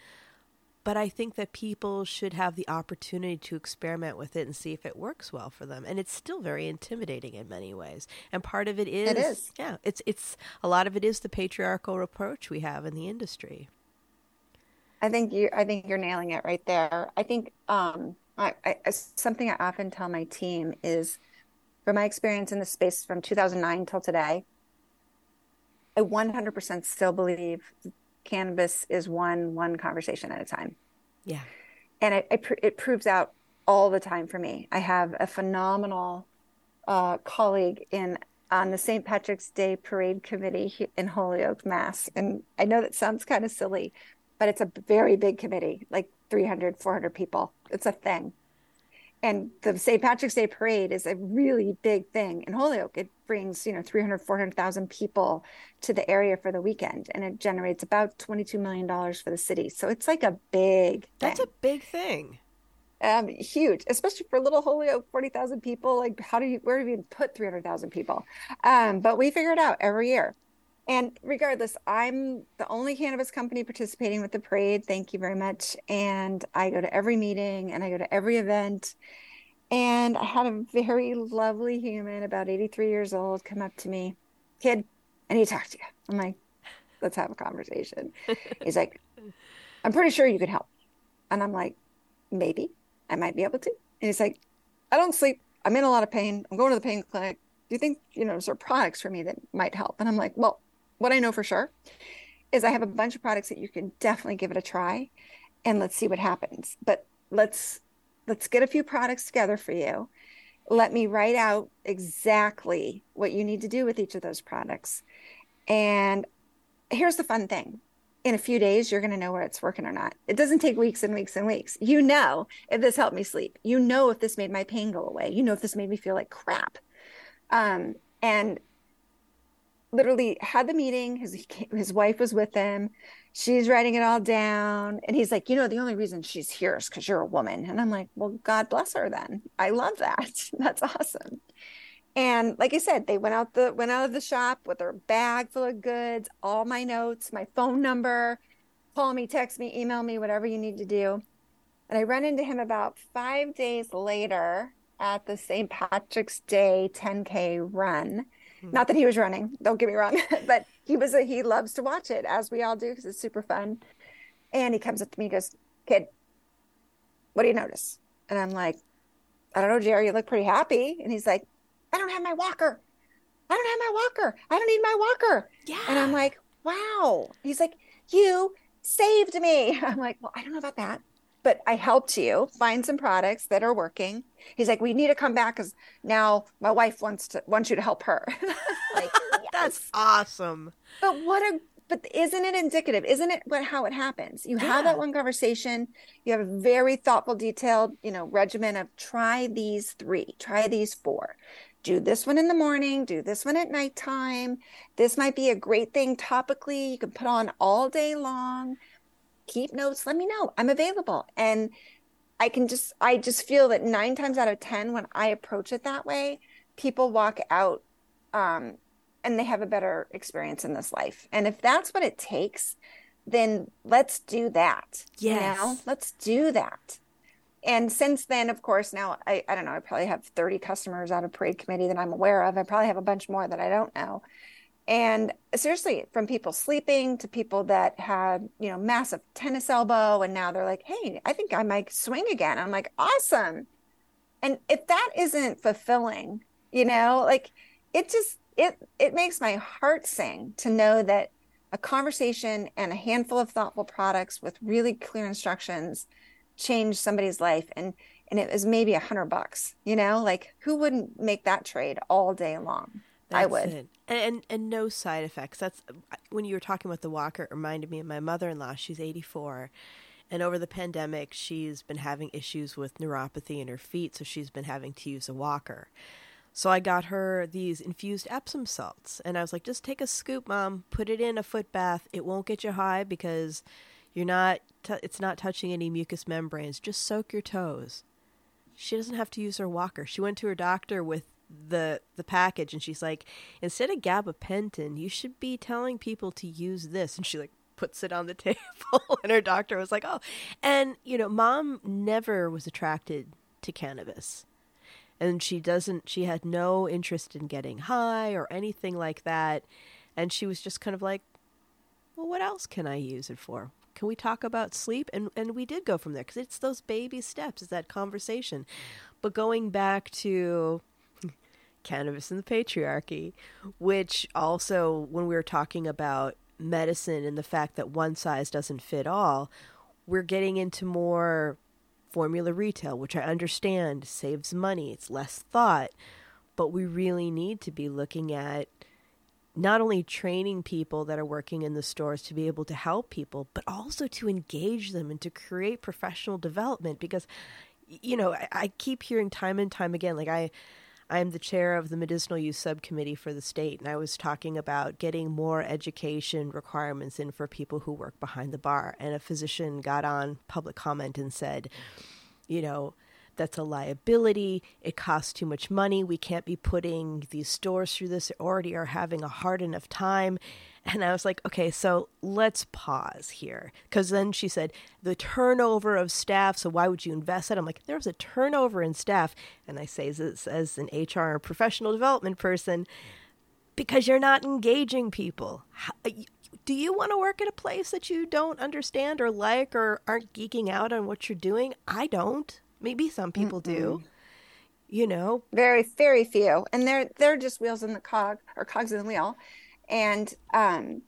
but I think that people should have the opportunity to experiment with it and see if it works well for them. And it's still very intimidating in many ways. And part of it is, it is. yeah, it's it's a lot of it is the patriarchal approach we have in the industry. I think you I think you're nailing it right there. I think um I, I something I often tell my team is from my experience in the space from 2009 till today, I 100% still believe cannabis is one one conversation at a time. Yeah, and it it, it proves out all the time for me. I have a phenomenal uh, colleague in on the St. Patrick's Day Parade Committee in Holyoke, Mass. And I know that sounds kind of silly, but it's a very big committee, like 300, 400 people. It's a thing and the St. Patrick's Day parade is a really big thing in Holyoke. It brings, you know, 300, 400,000 people to the area for the weekend and it generates about $22 million for the city. So it's like a big thing. That's a big thing. Um, huge, especially for little Holyoke, 40,000 people. Like, how do you, where do you even put 300,000 people? Um, but we figure it out every year. And regardless, I'm the only cannabis company participating with the parade. Thank you very much. And I go to every meeting and I go to every event. And I had a very lovely human, about 83 years old, come up to me, kid, I need to talk to you. I'm like, let's have a conversation. He's like, I'm pretty sure you could help. And I'm like, maybe I might be able to. And he's like, I don't sleep. I'm in a lot of pain. I'm going to the pain clinic. Do you think, you know, there are products for me that might help? And I'm like, well, what I know for sure is I have a bunch of products that you can definitely give it a try and let's see what happens. But let's let's get a few products together for you. Let me write out exactly what you need to do with each of those products. And here's the fun thing. In a few days, you're going to know where it's working or not. It doesn't take weeks and weeks and weeks. You know if this helped me sleep. You know if this made my pain go away. You know if this made me feel like crap. Um, and literally had the meeting. His his wife was with him. She's writing it all down, and he's like, you know, the only reason she's here is because you're a woman. And I'm like, well, God bless her. Then I love that. That's awesome. And like I said, they went out the went out of the shop with their bag full of goods, all my notes, my phone number. Call me, text me, email me, whatever you need to do. And I run into him about five days later at the St. Patrick's Day 10K run not that he was running, don't get me wrong, but he was a, he loves to watch it as we all do because it's super fun. And he comes up to me, and goes, "Kid, what do you notice?" And I'm like, "I don't know, Jerry. You look pretty happy." And he's like, "I don't have my walker. I don't have my walker. I don't need my walker." Yeah. And I'm like, "Wow." He's like, "You saved me." I'm like, "Well, I don't know about that." But I helped you find some products that are working. He's like, we need to come back because now my wife wants to wants you to help her. like, yes. That's awesome. But what a but isn't it indicative? Isn't it what how it happens? You yeah. have that one conversation. You have a very thoughtful, detailed, you know, regimen of try these three, try these four. Do this one in the morning, do this one at nighttime. This might be a great thing topically. You can put on all day long. Keep notes, let me know. I'm available. And I can just I just feel that nine times out of ten, when I approach it that way, people walk out um, and they have a better experience in this life. And if that's what it takes, then let's do that. yeah You know? Let's do that. And since then, of course, now I, I don't know, I probably have 30 customers out of parade committee that I'm aware of. I probably have a bunch more that I don't know. And seriously, from people sleeping to people that had, you know, massive tennis elbow, and now they're like, hey, I think I might swing again. I'm like, awesome. And if that isn't fulfilling, you know, like it just it it makes my heart sing to know that a conversation and a handful of thoughtful products with really clear instructions change somebody's life and and it was maybe a hundred bucks you know like who wouldn't make that trade all day long that's i would it. and and no side effects that's when you were talking about the walker it reminded me of my mother-in-law she's 84 and over the pandemic she's been having issues with neuropathy in her feet so she's been having to use a walker so I got her these infused Epsom salts, and I was like, just take a scoop, mom, put it in a foot bath. It won't get you high because you're not. T- it's not touching any mucous membranes. Just soak your toes. She doesn't have to use her walker. She went to her doctor with the the package, and she's like, instead of gabapentin, you should be telling people to use this. And she like puts it on the table, and her doctor was like, oh, and you know, mom never was attracted to cannabis and she doesn't she had no interest in getting high or anything like that and she was just kind of like well what else can i use it for? Can we talk about sleep? And and we did go from there because it's those baby steps it's that conversation. But going back to cannabis and the patriarchy which also when we were talking about medicine and the fact that one size doesn't fit all we're getting into more formula retail, which I understand saves money, it's less thought, but we really need to be looking at not only training people that are working in the stores to be able to help people, but also to engage them and to create professional development because you know, I, keep hearing time and time again, like I I'm the chair of the medicinal use subcommittee for the state, and I was talking about getting more education requirements in for people who work behind the bar. And a physician got on public comment and said, you know, that's a liability. It costs too much money. We can't be putting these stores through this. They already are having a hard enough time. And I was like, okay, so let's pause here. Because then she said, the turnover of staff, so why would you invest that? I'm like, there was a turnover in staff. And I say this as an HR professional development person, because you're not engaging people. How, do you want to work at a place that you don't understand or like or aren't geeking out on what you're doing? I don't. Maybe some people mm do. You know, very very few, and they're they're just wheels in the cog or cogs in the wheel and um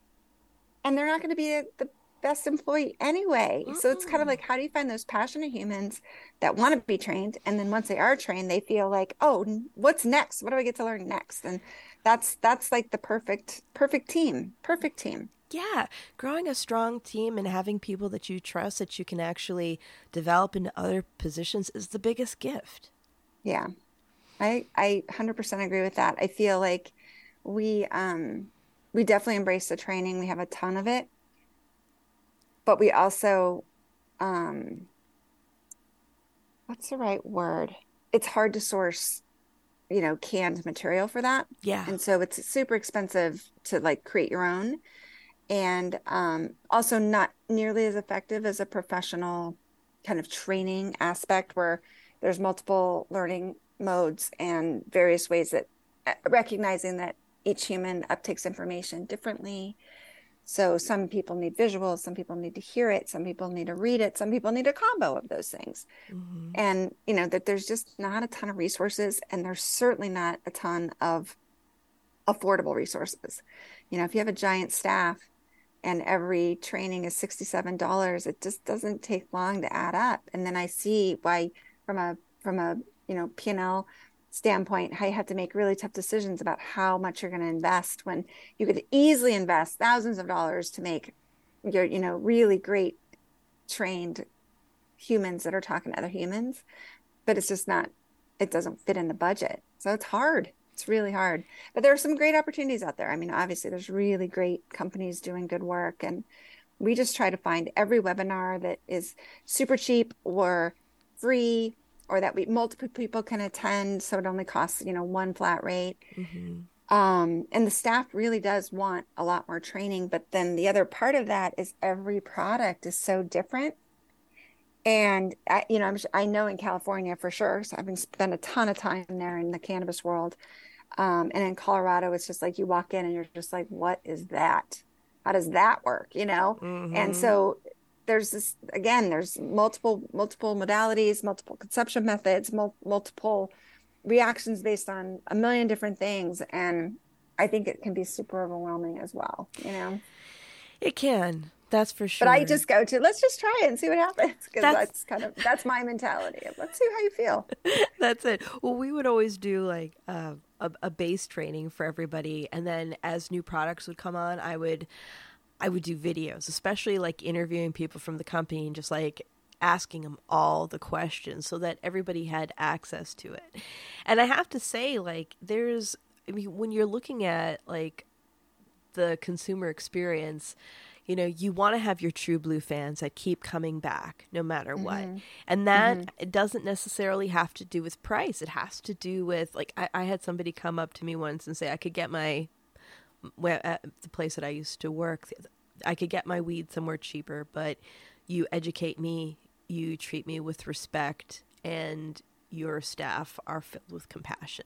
and they're not going to be the best employee anyway. Mm so it's kind of like how do you find those passionate humans that want to be trained? And then once they are trained they feel like oh what's next? What do i get to learn next? And that's that's like the perfect perfect team perfect team. Yeah. Growing a strong team and having people that you trust that you can actually develop into other positions is the biggest gift. Yeah. I i 100% agree with that. I feel like we um we definitely embrace the training. We have a ton of it. But we also um what's the right word? It's hard to source, you know, canned material for that. Yeah. And so it's super expensive to like create your own and um also not nearly as effective as a professional kind of training aspect where there's multiple learning modes and various ways that uh, recognizing that each human uptakes information differently. So some people need visuals, some people need to hear it, some people need to read it, some people need a combo of those things. Mm-hmm. And you know that there's just not a ton of resources and there's certainly not a ton of affordable resources. You know, if you have a giant staff and every training is $67 it just doesn't take long to add up and then i see why from a from a you know p&l standpoint how you have to make really tough decisions about how much you're going to invest when you could easily invest thousands of dollars to make your you know really great trained humans that are talking to other humans but it's just not it doesn't fit in the budget. So it's hard. It's really hard. But there are some great opportunities out there. I mean obviously there's really great companies doing good work and we just try to find every webinar that is super cheap or free or that we multiple people can attend so it only costs you know one flat rate. Mm-hmm. um, and the staff really does want a lot more training but then the other part of that is every product is so different. And I, you know I'm, i know in california for sure so i've been spent a ton of time there in the cannabis world um, and in colorado it's just like you walk in and you're just like what is that? How does that work? You know? Mm-hmm. and so there's this again there's multiple multiple modalities multiple conception methods mul- multiple reactions based on a million different things and i think it can be super overwhelming as well you know it can that's for sure. But I just go to let's just try it and see what happens because that's, that's, kind of that's my mentality. Let's see how you feel. that's it. Well, we would always do like uh, a, a base training for everybody, and then as new products would come on, I would I would do videos, especially like interviewing people from the company and just like asking them all the questions so that everybody had access to it. And I have to say, like, there's I mean, when you're looking at like the consumer experience you know, you want to have your true blue fans that keep coming back no matter what. Mm-hmm. And that mm-hmm. it doesn't necessarily have to do with price. It has to do with like I, I had somebody come up to me once and say I could get my at the place that I used to work, I could get my weed somewhere cheaper, but you educate me, you treat me with respect, and your staff are filled with compassion.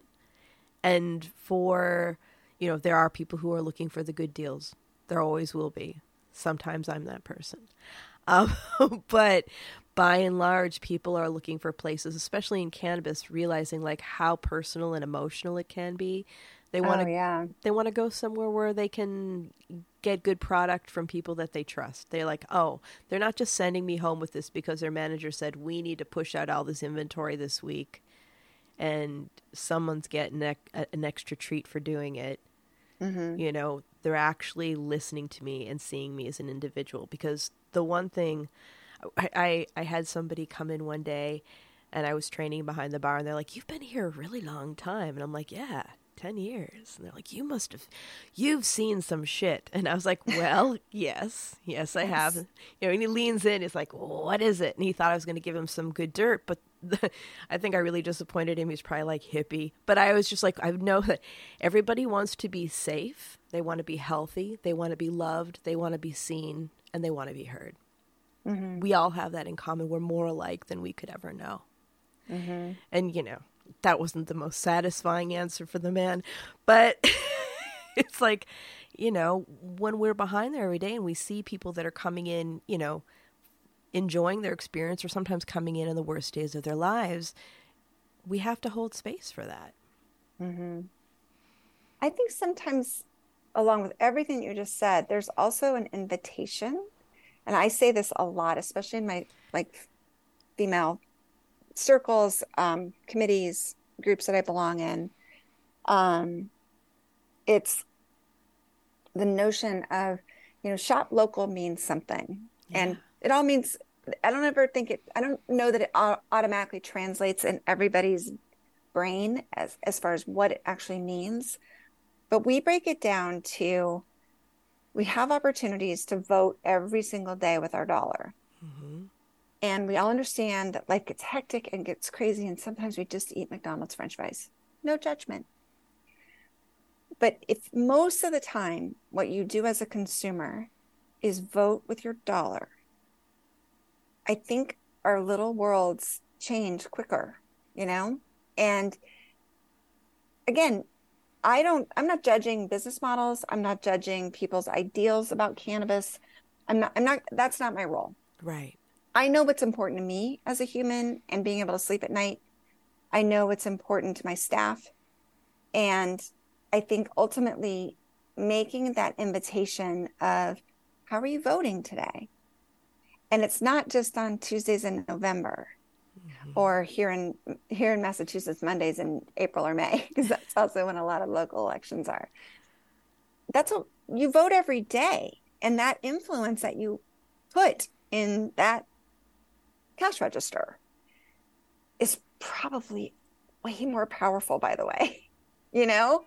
And for, you know, there are people who are looking for the good deals. There always will be. Sometimes I'm that person. Um, but by and large, people are looking for places, especially in cannabis, realizing like how personal and emotional it can be. They want to, oh, yeah. they want to go somewhere where they can get good product from people that they trust. They're like, oh, they're not just sending me home with this because their manager said we need to push out all this inventory this week, and someone's getting an extra treat for doing it. Mm-hmm. You know, they're actually listening to me and seeing me as an individual. Because the one thing, I, I, I had somebody come in one day and I was training behind the bar and they're like, You've been here a really long time. And I'm like, Yeah, 10 years. And they're like, You must have, you've seen some shit. And I was like, Well, yes, yes, I have. You know, and he leans in, he's like, What is it? And he thought I was going to give him some good dirt. But the, I think I really disappointed him. He's probably like hippie. But I was just like, I know that everybody wants to be safe. They want to be healthy. They want to be loved. They want to be seen. And they want to be heard. Mm-hmm. We all have that in common. We're more alike than we could ever know. Mm-hmm. And, you know, that wasn't the most satisfying answer for the man. But it's like, you know, when we're behind there every day and we see people that are coming in, you know, enjoying their experience or sometimes coming in in the worst days of their lives, we have to hold space for that. Mm-hmm. I think sometimes, along with everything you just said, there's also an invitation. And I say this a lot, especially in my like female circles, um, committees, groups that I belong in. Um, it's the notion of, you know, shop local means something. Yeah. And it all means, I don't ever think it, I don't know that it automatically translates in everybody's brain as, as far as what it actually means. But we break it down to we have opportunities to vote every single day with our dollar. Mm-hmm. And we all understand that life gets hectic and gets crazy, and sometimes we just eat McDonald's french fries. No judgment. But if most of the time what you do as a consumer is vote with your dollar, I think our little worlds change quicker, you know? And again, I don't, I'm not judging business models. I'm not judging people's ideals about cannabis. I'm not, I'm not, that's not my role. Right. I know what's important to me as a human and being able to sleep at night. I know what's important to my staff. And I think ultimately making that invitation of how are you voting today? And it's not just on Tuesdays in November mm-hmm. or here in here in Massachusetts Mondays in April or May because that's also when a lot of local elections are. That's what you vote every day and that influence that you put in that cash register is probably way more powerful by the way you know?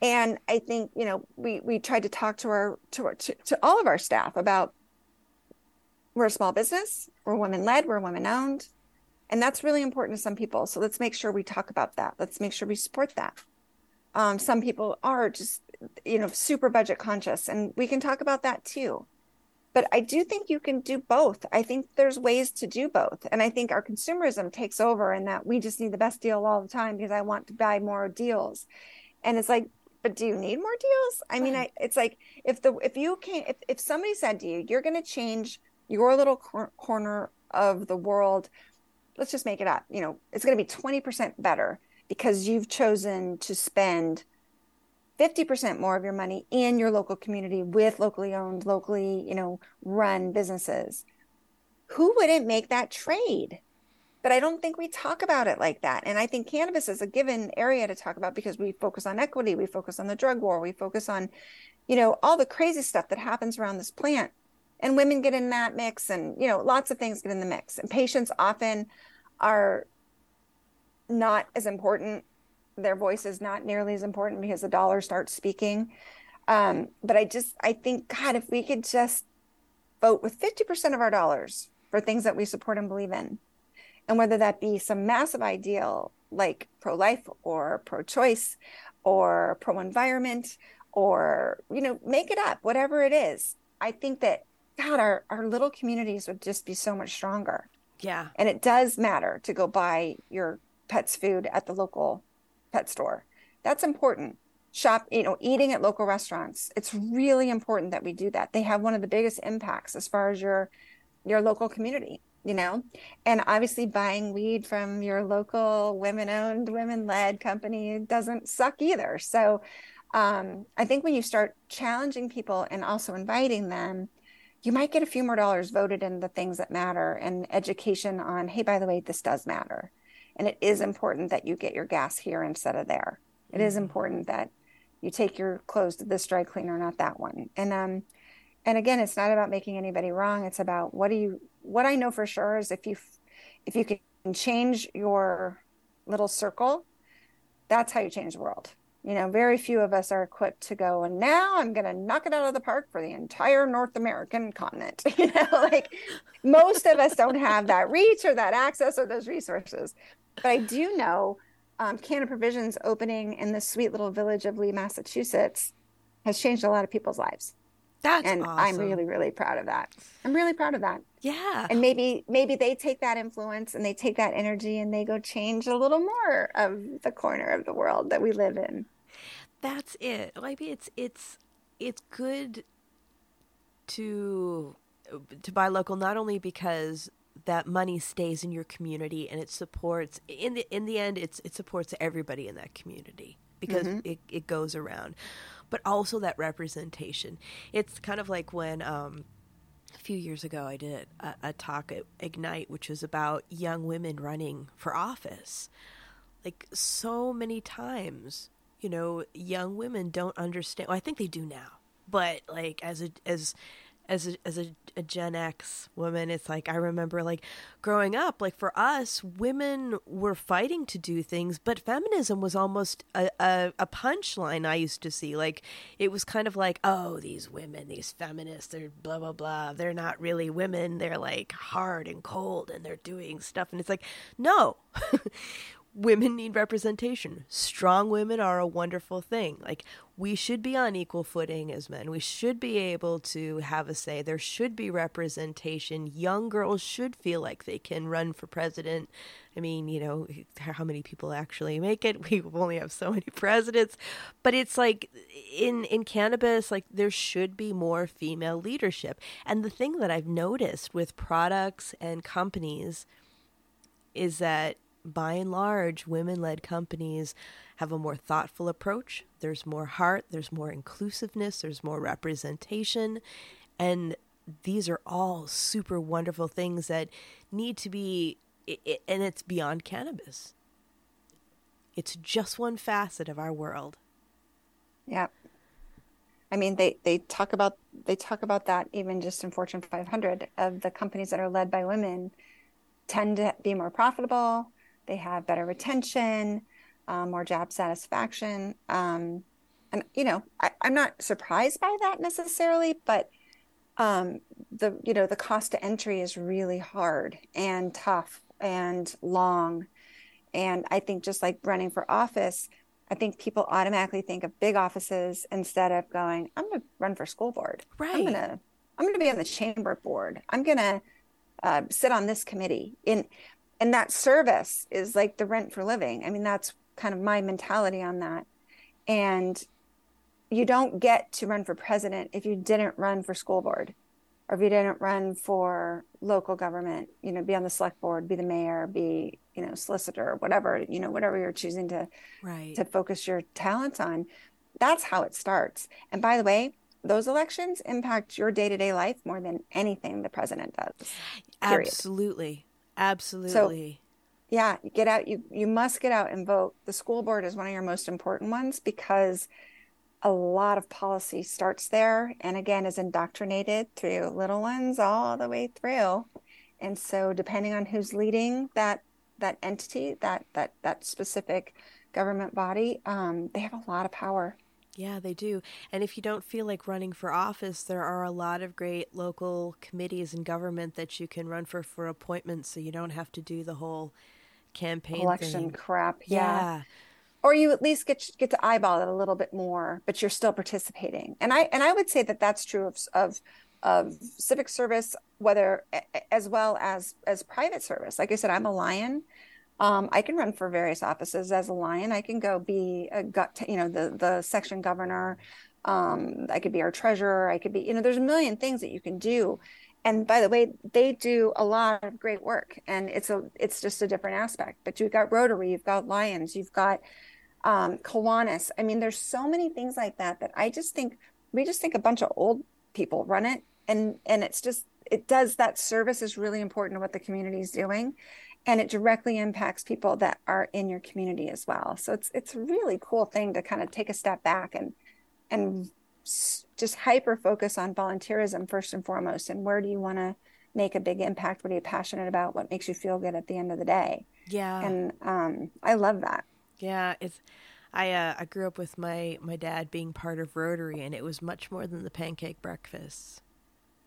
And i think you know we we tried to talk to our to our, to, to all of our staff about we're a small business we're women led we're women owned and that's really important to some people. So let's make sure we talk about that. Let's make sure we support that. Um, some people are just you know super budget conscious and we can talk about that too but i do think you can do both. I think there's ways to do both. And i think our consumerism takes over and that we just need the best deal all the time because i want to buy more deals. And it's like but do you need more deals? I mean I, it's like if the if you can't if, if somebody said to you you're going to change your little cor- corner of the world. Let's just make it up. You know it's going to be 20% better because you've chosen to spend 50% more of your money in your local community with locally owned, locally, you know, run businesses. Who wouldn't make that trade? But I don't think we talk about it like that. And I think cannabis is a given area to talk about because we focus on equity, we focus on the drug war, we focus on, you know, all the crazy stuff that happens around this plant. And women get in that mix and, you know, lots of things get in the mix. And patients often are not as important their voice is not nearly as important because the dollar starts speaking. Um, but I just I think God, if we could just vote with 50% of our dollars for things that we support and believe in, and whether that be some massive ideal like pro-life or pro-choice or pro-environment or you know make it up whatever it is i think that god our, our little communities would just be so much stronger yeah and it does matter to go buy your pet's food at the local pet store. That's important. Shop, you know, eating at local restaurants. It's really important that we do that. They have one of the biggest impacts as far as your your local community, you know. And obviously buying weed from your local women-owned, women-led company doesn't suck either. So um, I think when you start challenging people and also inviting them, you might get a few more dollars voted in the things that matter and education on, hey, by the way, this does matter. And it is important that you get your gas here instead of there. It is mm-hmm. important that you take your clothes to this dry cleaner, not that one. And um, and again, it's not about making anybody wrong. It's about what do you what I know for sure is if you if you can change your little circle, that's how you change the world. You know, very few of us are equipped to go and now I'm going to knock it out of the park for the entire North American continent. You know, like most of us don't have that reach or that access or those resources. But I do know um, Canna Provisions opening in this sweet little village of Lee, Massachusetts, has changed a lot of people's lives. That's and awesome. I'm really, really proud of that. I'm really proud of that. Yeah. And maybe maybe they take that influence and they take that energy and they go change a little more of the corner of the world that we live in. That's it. Like it's it's it's good to to buy local not only because that money stays in your community and it supports in the in the end it's it supports everybody in that community because mm-hmm. it, it goes around. But also that representation. It's kind of like when um, a few years ago i did a, a talk at ignite which was about young women running for office. Like so many times you know young women don't understand well, i think they do now but like as a as as a, as a, a, Gen X woman, it's like I remember like growing up, like for us, women were fighting to do things, but feminism was almost a, a, a punchline I used to see. Like it was kind of like, oh, these women, these feminists, they're blah blah blah. They're not really women. They're like hard and cold, and they're doing stuff. And it's like, no. women need representation. Strong women are a wonderful thing. Like, we should be on equal footing as men. We should be able to have a say. There should be representation. Young girls should feel like they can run for president. I mean, you know, how many people actually make it? We only have so many presidents. But it's like in in cannabis, like there should be more female leadership. And the thing that I've noticed with products and companies is that by and large, women led companies have a more thoughtful approach. There's more heart, there's more inclusiveness, there's more representation. And these are all super wonderful things that need to be, and it's beyond cannabis. It's just one facet of our world. Yeah. I mean, they, they talk about they talk about that even just in Fortune 500 of the companies that are led by women tend to be more profitable. They have better retention, um, more job satisfaction. Um, and you know, I, am not surprised by that necessarily, but um, the you know the cost to entry is really hard and tough and long. And I think just like running for office, I think people automatically think of big offices instead of going, I'm going to run for school board. Right. I'm going to I'm going to be on the chamber board. I'm going to uh, sit on this committee. In and that service is like the rent for living. I mean, that's kind of my mentality on that. And you don't get to run for president if you didn't run for school board or if you didn't run for local government, you know, be on the select board, be the mayor, be, you know, solicitor, whatever, you know, whatever you're choosing to right. to focus your talents on. That's how it starts. And by the way, those elections impact your day-to-day life more than anything the president does. Period. Absolutely. Absolutely. So, yeah, get out you you must get out and vote. The school board is one of your most important ones because a lot of policy starts there and again is indoctrinated through little ones all the way through and so depending on who's leading that that entity that that that specific government body um, they have a lot of power yeah they do and if you don't feel like running for office there are a lot of great local committees and government that you can run for for appointments so you don't have to do the whole campaign election thing. crap yeah. yeah or you at least get get to eyeball it a little bit more but you're still participating and i and i would say that that's true of of of civic service whether as well as as private service like i said i'm a lion um, i can run for various offices as a lion. I can go be a gut you know the the section governor. Um, i could be our treasurer. I could be you know there's a million things that you can do. And by the way they do a lot of great work. And it's a it's just a different aspect. But you've got rotary you've got lions you've got um, Kiwanis. I mean, there's so many things like that that I just think we just think a bunch of old people run it, and and it's just it does that service is really important to what the community is doing, and it directly impacts people that are in your community as well. So it's it's a really cool thing to kind of take a step back and and just hyper focus on volunteerism first and foremost, and where do you want to make a big impact? What are you passionate about? What makes you feel good at the end of the day? Yeah, and um, I love that. Yeah, it's. I uh, I grew up with my my dad being part of Rotary, and it was much more than the pancake breakfast.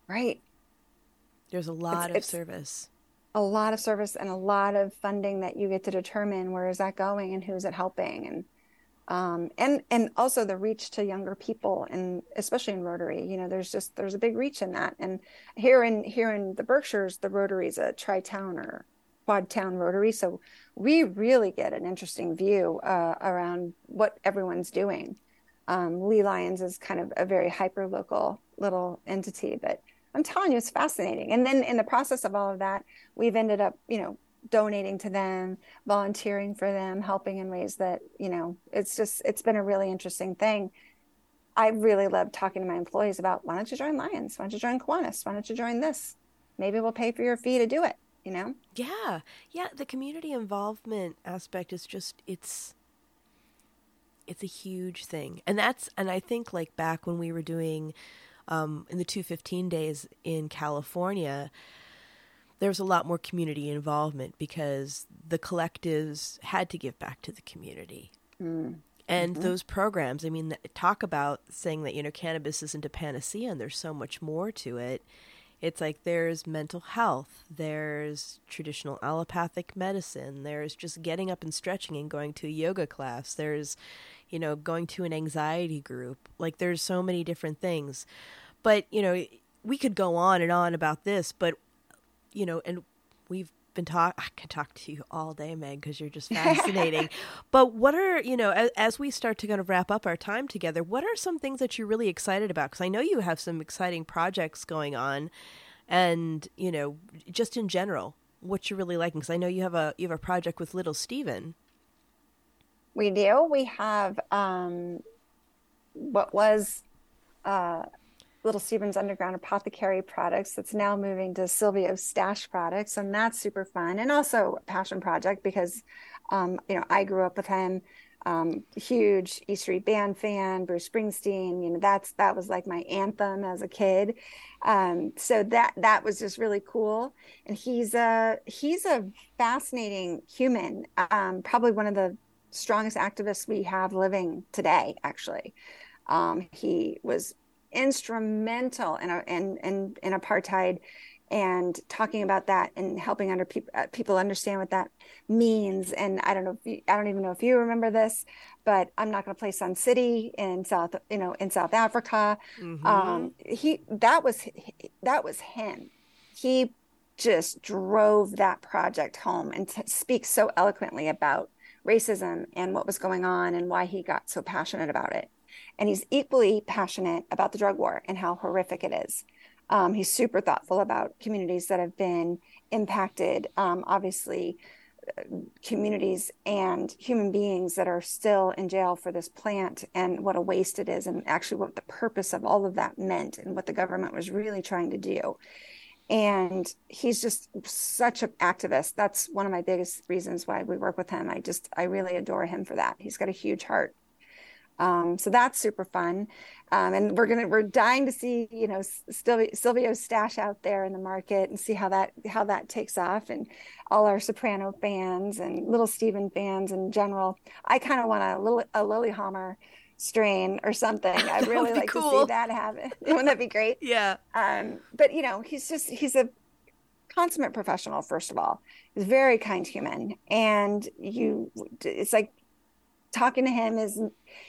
Right. There's a lot it's, of it's service. A lot of service and a lot of funding that you get to determine where is that going and who's it helping and um, and and also the reach to younger people and especially in Rotary, you know, there's just there's a big reach in that. And here in here in the Berkshires, the Rotary is a tri-town or quad town Rotary, so we really get an interesting view uh, around what everyone's doing. Um, Lee Lions is kind of a very hyper local little entity, but I'm telling you, it's fascinating. And then in the process of all of that, we've ended up, you know, donating to them, volunteering for them, helping in ways that, you know, it's just, it's been a really interesting thing. I really love talking to my employees about why don't you join Lions? Why don't you join Kiwanis? Why don't you join this? Maybe we'll pay for your fee to do it you know? Yeah. Yeah, the community involvement aspect is just it's it's a huge thing. And that's and I think like back when we were doing um in the 215 days in California, there was a lot more community involvement because the collectives had to give back to the community. Mm. And mm-hmm. those programs, I mean, talk about saying that, you know, cannabis isn't a panacea and there's so much more to it. It's like there's mental health, there's traditional allopathic medicine, there's just getting up and stretching and going to a yoga class, there's, you know, going to an anxiety group. Like there's so many different things. But, you know, we could go on and on about this, but, you know, and we've been talk I can talk to you all day, Meg, because you're just fascinating. but what are you know as, as, we start to kind of wrap up our time together? What are some things that you're really excited about? Because I know you have some exciting projects going on, and you know just in general, what you're really liking. Because I know you have a you have a project with Little Steven. We do. We have um, what was. Uh, Little Steven's Underground Apothecary products that's now moving to Silvio Stash products, and that's super fun. And also passion project because, um, you know, I grew up with him. Um, huge E Street Band fan, Bruce Springsteen. You know, that's that was like my anthem as a kid. Um, so that that was just really cool. And he's a he's a fascinating human. Um, probably one of the strongest activists we have living today. Actually, um, he was instrumental in, a, in, in, in apartheid and talking about that and helping under people uh, people understand what that means and i don't know if you, i don't even know if you remember this but i'm not going to play sun city in south you know in south africa mm-hmm. um he that was that was him he just drove that project home and t- speaks so eloquently about racism and what was going on and why he got so passionate about it and he's equally passionate about the drug war and how horrific it is. Um, he's super thoughtful about communities that have been impacted. Um, obviously, uh, communities and human beings that are still in jail for this plant and what a waste it is, and actually what the purpose of all of that meant and what the government was really trying to do. And he's just such an activist. That's one of my biggest reasons why we work with him. I just, I really adore him for that. He's got a huge heart um, so that's super fun. Um, and we're gonna we're dying to see you know Silvio, Silvio's stash out there in the market and see how that how that takes off and all our soprano fans and little Steven fans in general. I kind of want a little a Lilyhammer strain or something. I'd really like cool. to see that happen. Wouldn't that be great? Yeah. Um, but you know, he's just he's a consummate professional. First of all, he's a very kind human, and you it's like talking to him is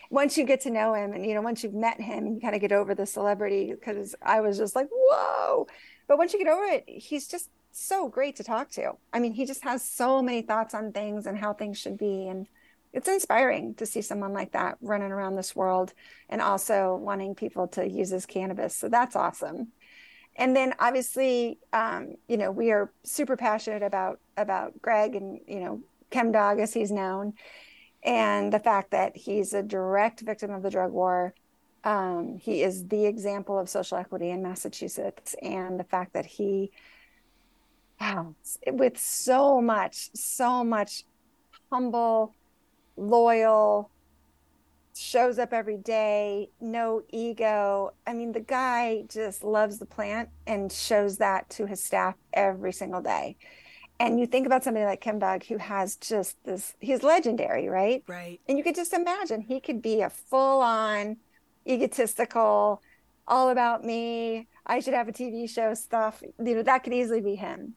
once you get to know him and you know once you've met him and you kind of get over the celebrity because i was just like whoa but once you get over it he's just so great to talk to i mean he just has so many thoughts on things and how things should be and it's inspiring to see someone like that running around this world and also wanting people to use his cannabis so that's awesome and then obviously um, you know we are super passionate about about greg and you know chemdog as he's known and the fact that he's a direct victim of the drug war. Um, he is the example of social equity in Massachusetts, and the fact that he, wow, with so much, so much humble, loyal, shows up every day, no ego. I mean, the guy just loves the plant and shows that to his staff every single day. And you think about somebody like Chemdog who has just this he's legendary right? Right. And you could just imagine he could be a full on egotistical all about me i should have a tv show stuff you know that could easily be him.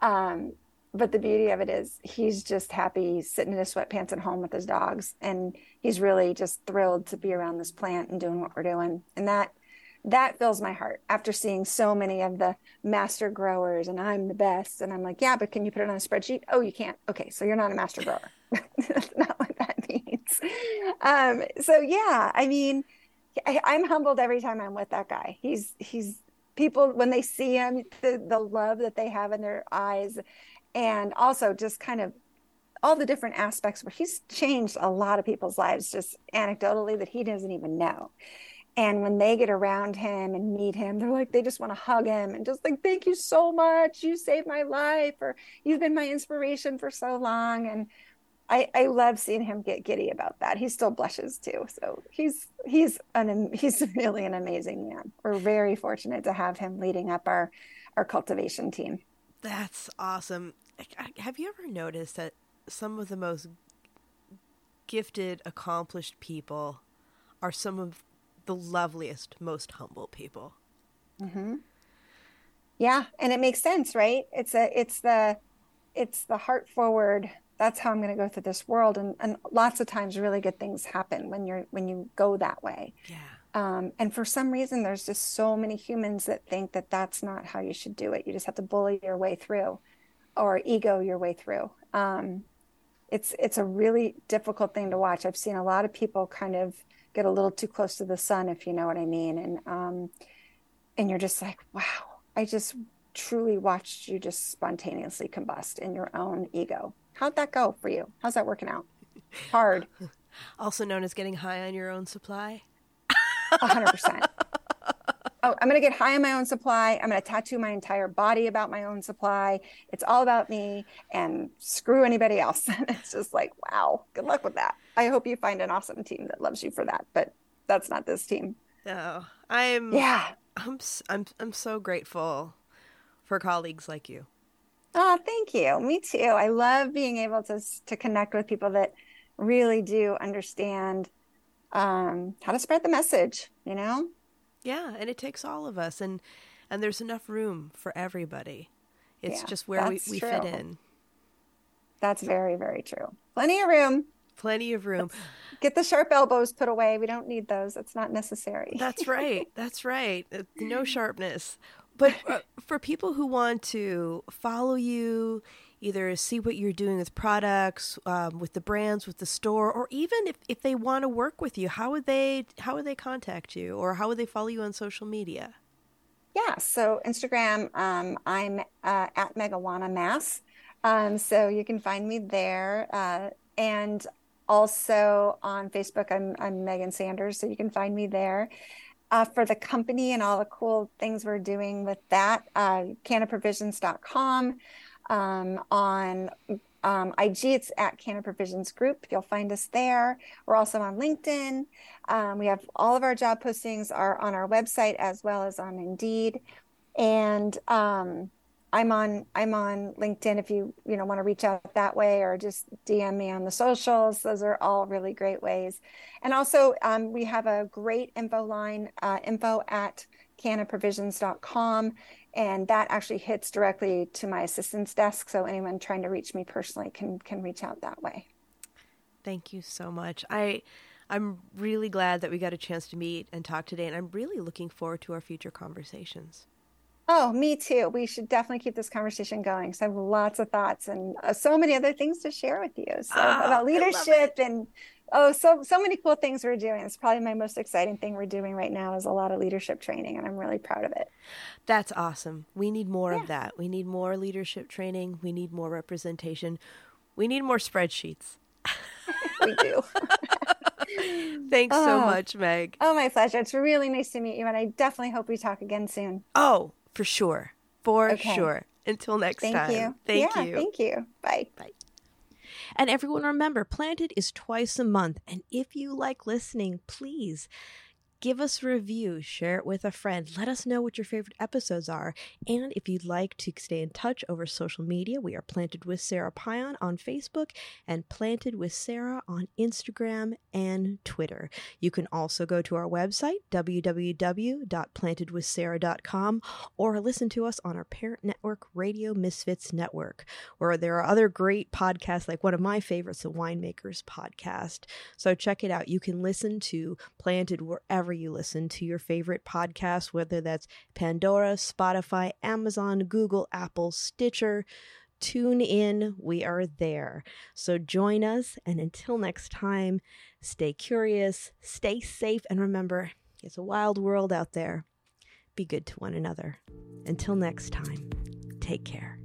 Um, but the beauty of it is he's just happy sitting in his sweatpants at home with his dogs and he's really just thrilled to be around this plant and doing what we're doing and that that fills my heart after seeing so many of the master growers and I'm the best. And I'm like, yeah, but can you put it on a spreadsheet? Oh, you can't. Okay. So you're not a master grower. That's not what that means. Um, so yeah, I mean, I, I'm humbled every time I'm with that guy. He's, he's people, when they see him, the, the love that they have in their eyes and also just kind of all the different aspects where he's changed a lot of people's lives just anecdotally that he doesn't even know and when they get around him and meet him they're like they just want to hug him and just like thank you so much you saved my life or you've been my inspiration for so long and I, I love seeing him get giddy about that. He still blushes too. So he's he's an he's really an amazing man. We're very fortunate to have him leading up our our cultivation team. That's awesome. Have you ever noticed that some of the most gifted, accomplished people are some of the loveliest, most humble people. Mm-hmm. Yeah, and it makes sense, right? It's a, it's the, it's the heart forward. That's how I'm going to go through this world, and and lots of times, really good things happen when you're when you go that way. Yeah. Um, and for some reason, there's just so many humans that think that that's not how you should do it. You just have to bully your way through, or ego your way through. Um, it's it's a really difficult thing to watch. I've seen a lot of people kind of get a little too close to the sun, if you know what I mean. And um, and you're just like, wow, I just truly watched you just spontaneously combust in your own ego. How'd that go for you? How's that working out? Hard. also known as getting high on your own supply. hundred percent. Oh, I'm going to get high on my own supply. I'm going to tattoo my entire body about my own supply. It's all about me and screw anybody else. it's just like, wow, good luck with that. I hope you find an awesome team that loves you for that, but that's not this team. No, I'm, yeah, I'm, I'm, I'm so grateful for colleagues like you. Oh, thank you. Me too. I love being able to, to connect with people that really do understand um, how to spread the message, you know? Yeah, and it takes all of us and and there's enough room for everybody. It's yeah, just where we, we fit in. That's very, very true. Plenty of room. Plenty of room. Let's get the sharp elbows put away. We don't need those. It's not necessary. That's right. That's right. Uh, no sharpness. But uh, for people who want to follow you, either see what you're doing with products, um, with the brands, with the store, or even if, if they want to work with you, how would they how would they contact you, or how would they follow you on social media? Yeah, so Instagram, um, I'm uh, at Megawana Mass, um, so you can find me there, uh, and also on Facebook, I'm I'm Megan Sanders, so you can find me there. Uh, for the company and all the cool things we're doing with that, uh, cannaprovisions.com. Um, on um, IG, it's at Canna Provisions Group. You'll find us there. We're also on LinkedIn. Um, we have all of our job postings are on our website as well as on Indeed. And um, I'm on I'm on LinkedIn if you you know want to reach out that way or just DM me on the socials. Those are all really great ways. And also um, we have a great info line, uh, info at cannaprovisions.com and that actually hits directly to my assistant's desk. So anyone trying to reach me personally can can reach out that way. Thank you so much. I i'm really glad that we got a chance to meet and talk today and i'm really looking forward to our future conversations. Oh me too. We should definitely keep this conversation going. Because i have lots of thoughts and uh, so many other things to share with you. So oh, about leadership and oh so so many cool things we're doing. It's probably my most exciting thing we're doing right now is a lot of leadership training and i'm really proud of it. That's awesome. We need more yeah. of that. We need more leadership training. We need more representation. We need more spreadsheets. We do. Thanks oh. so much meg. Oh my pleasure. It's really nice to meet you and i definitely hope we talk again soon. Oh for sure. For okay. sure. Until next thank time. you. thank yeah, you. thank you. Bye. Bye and everyone remember, Planted is twice a month. And if you like listening, please give us a review, share it with a friend, let us know what your favorite episodes are. And if you'd like to stay in touch over social media, we are Planted with Sara Payan on Facebook and Planted with Sara on Instagram and Twitter. You can also go to our website, www.plantedwithsarah.com, or listen to us on our parent network, Radio Misfits Network, where there are other great podcasts, like one of my favorites, the Winemakers Podcast. So check it out. You can listen to Planted wherever wherever you listen to your favorite podcast, whether that's Pandora, Spotify, Amazon, Google, Apple, Stitcher. Tune in, we are there. So join us, and until next time, stay curious, stay safe, and remember, it's a wild world out there. Be good to one another. Until next time, take care.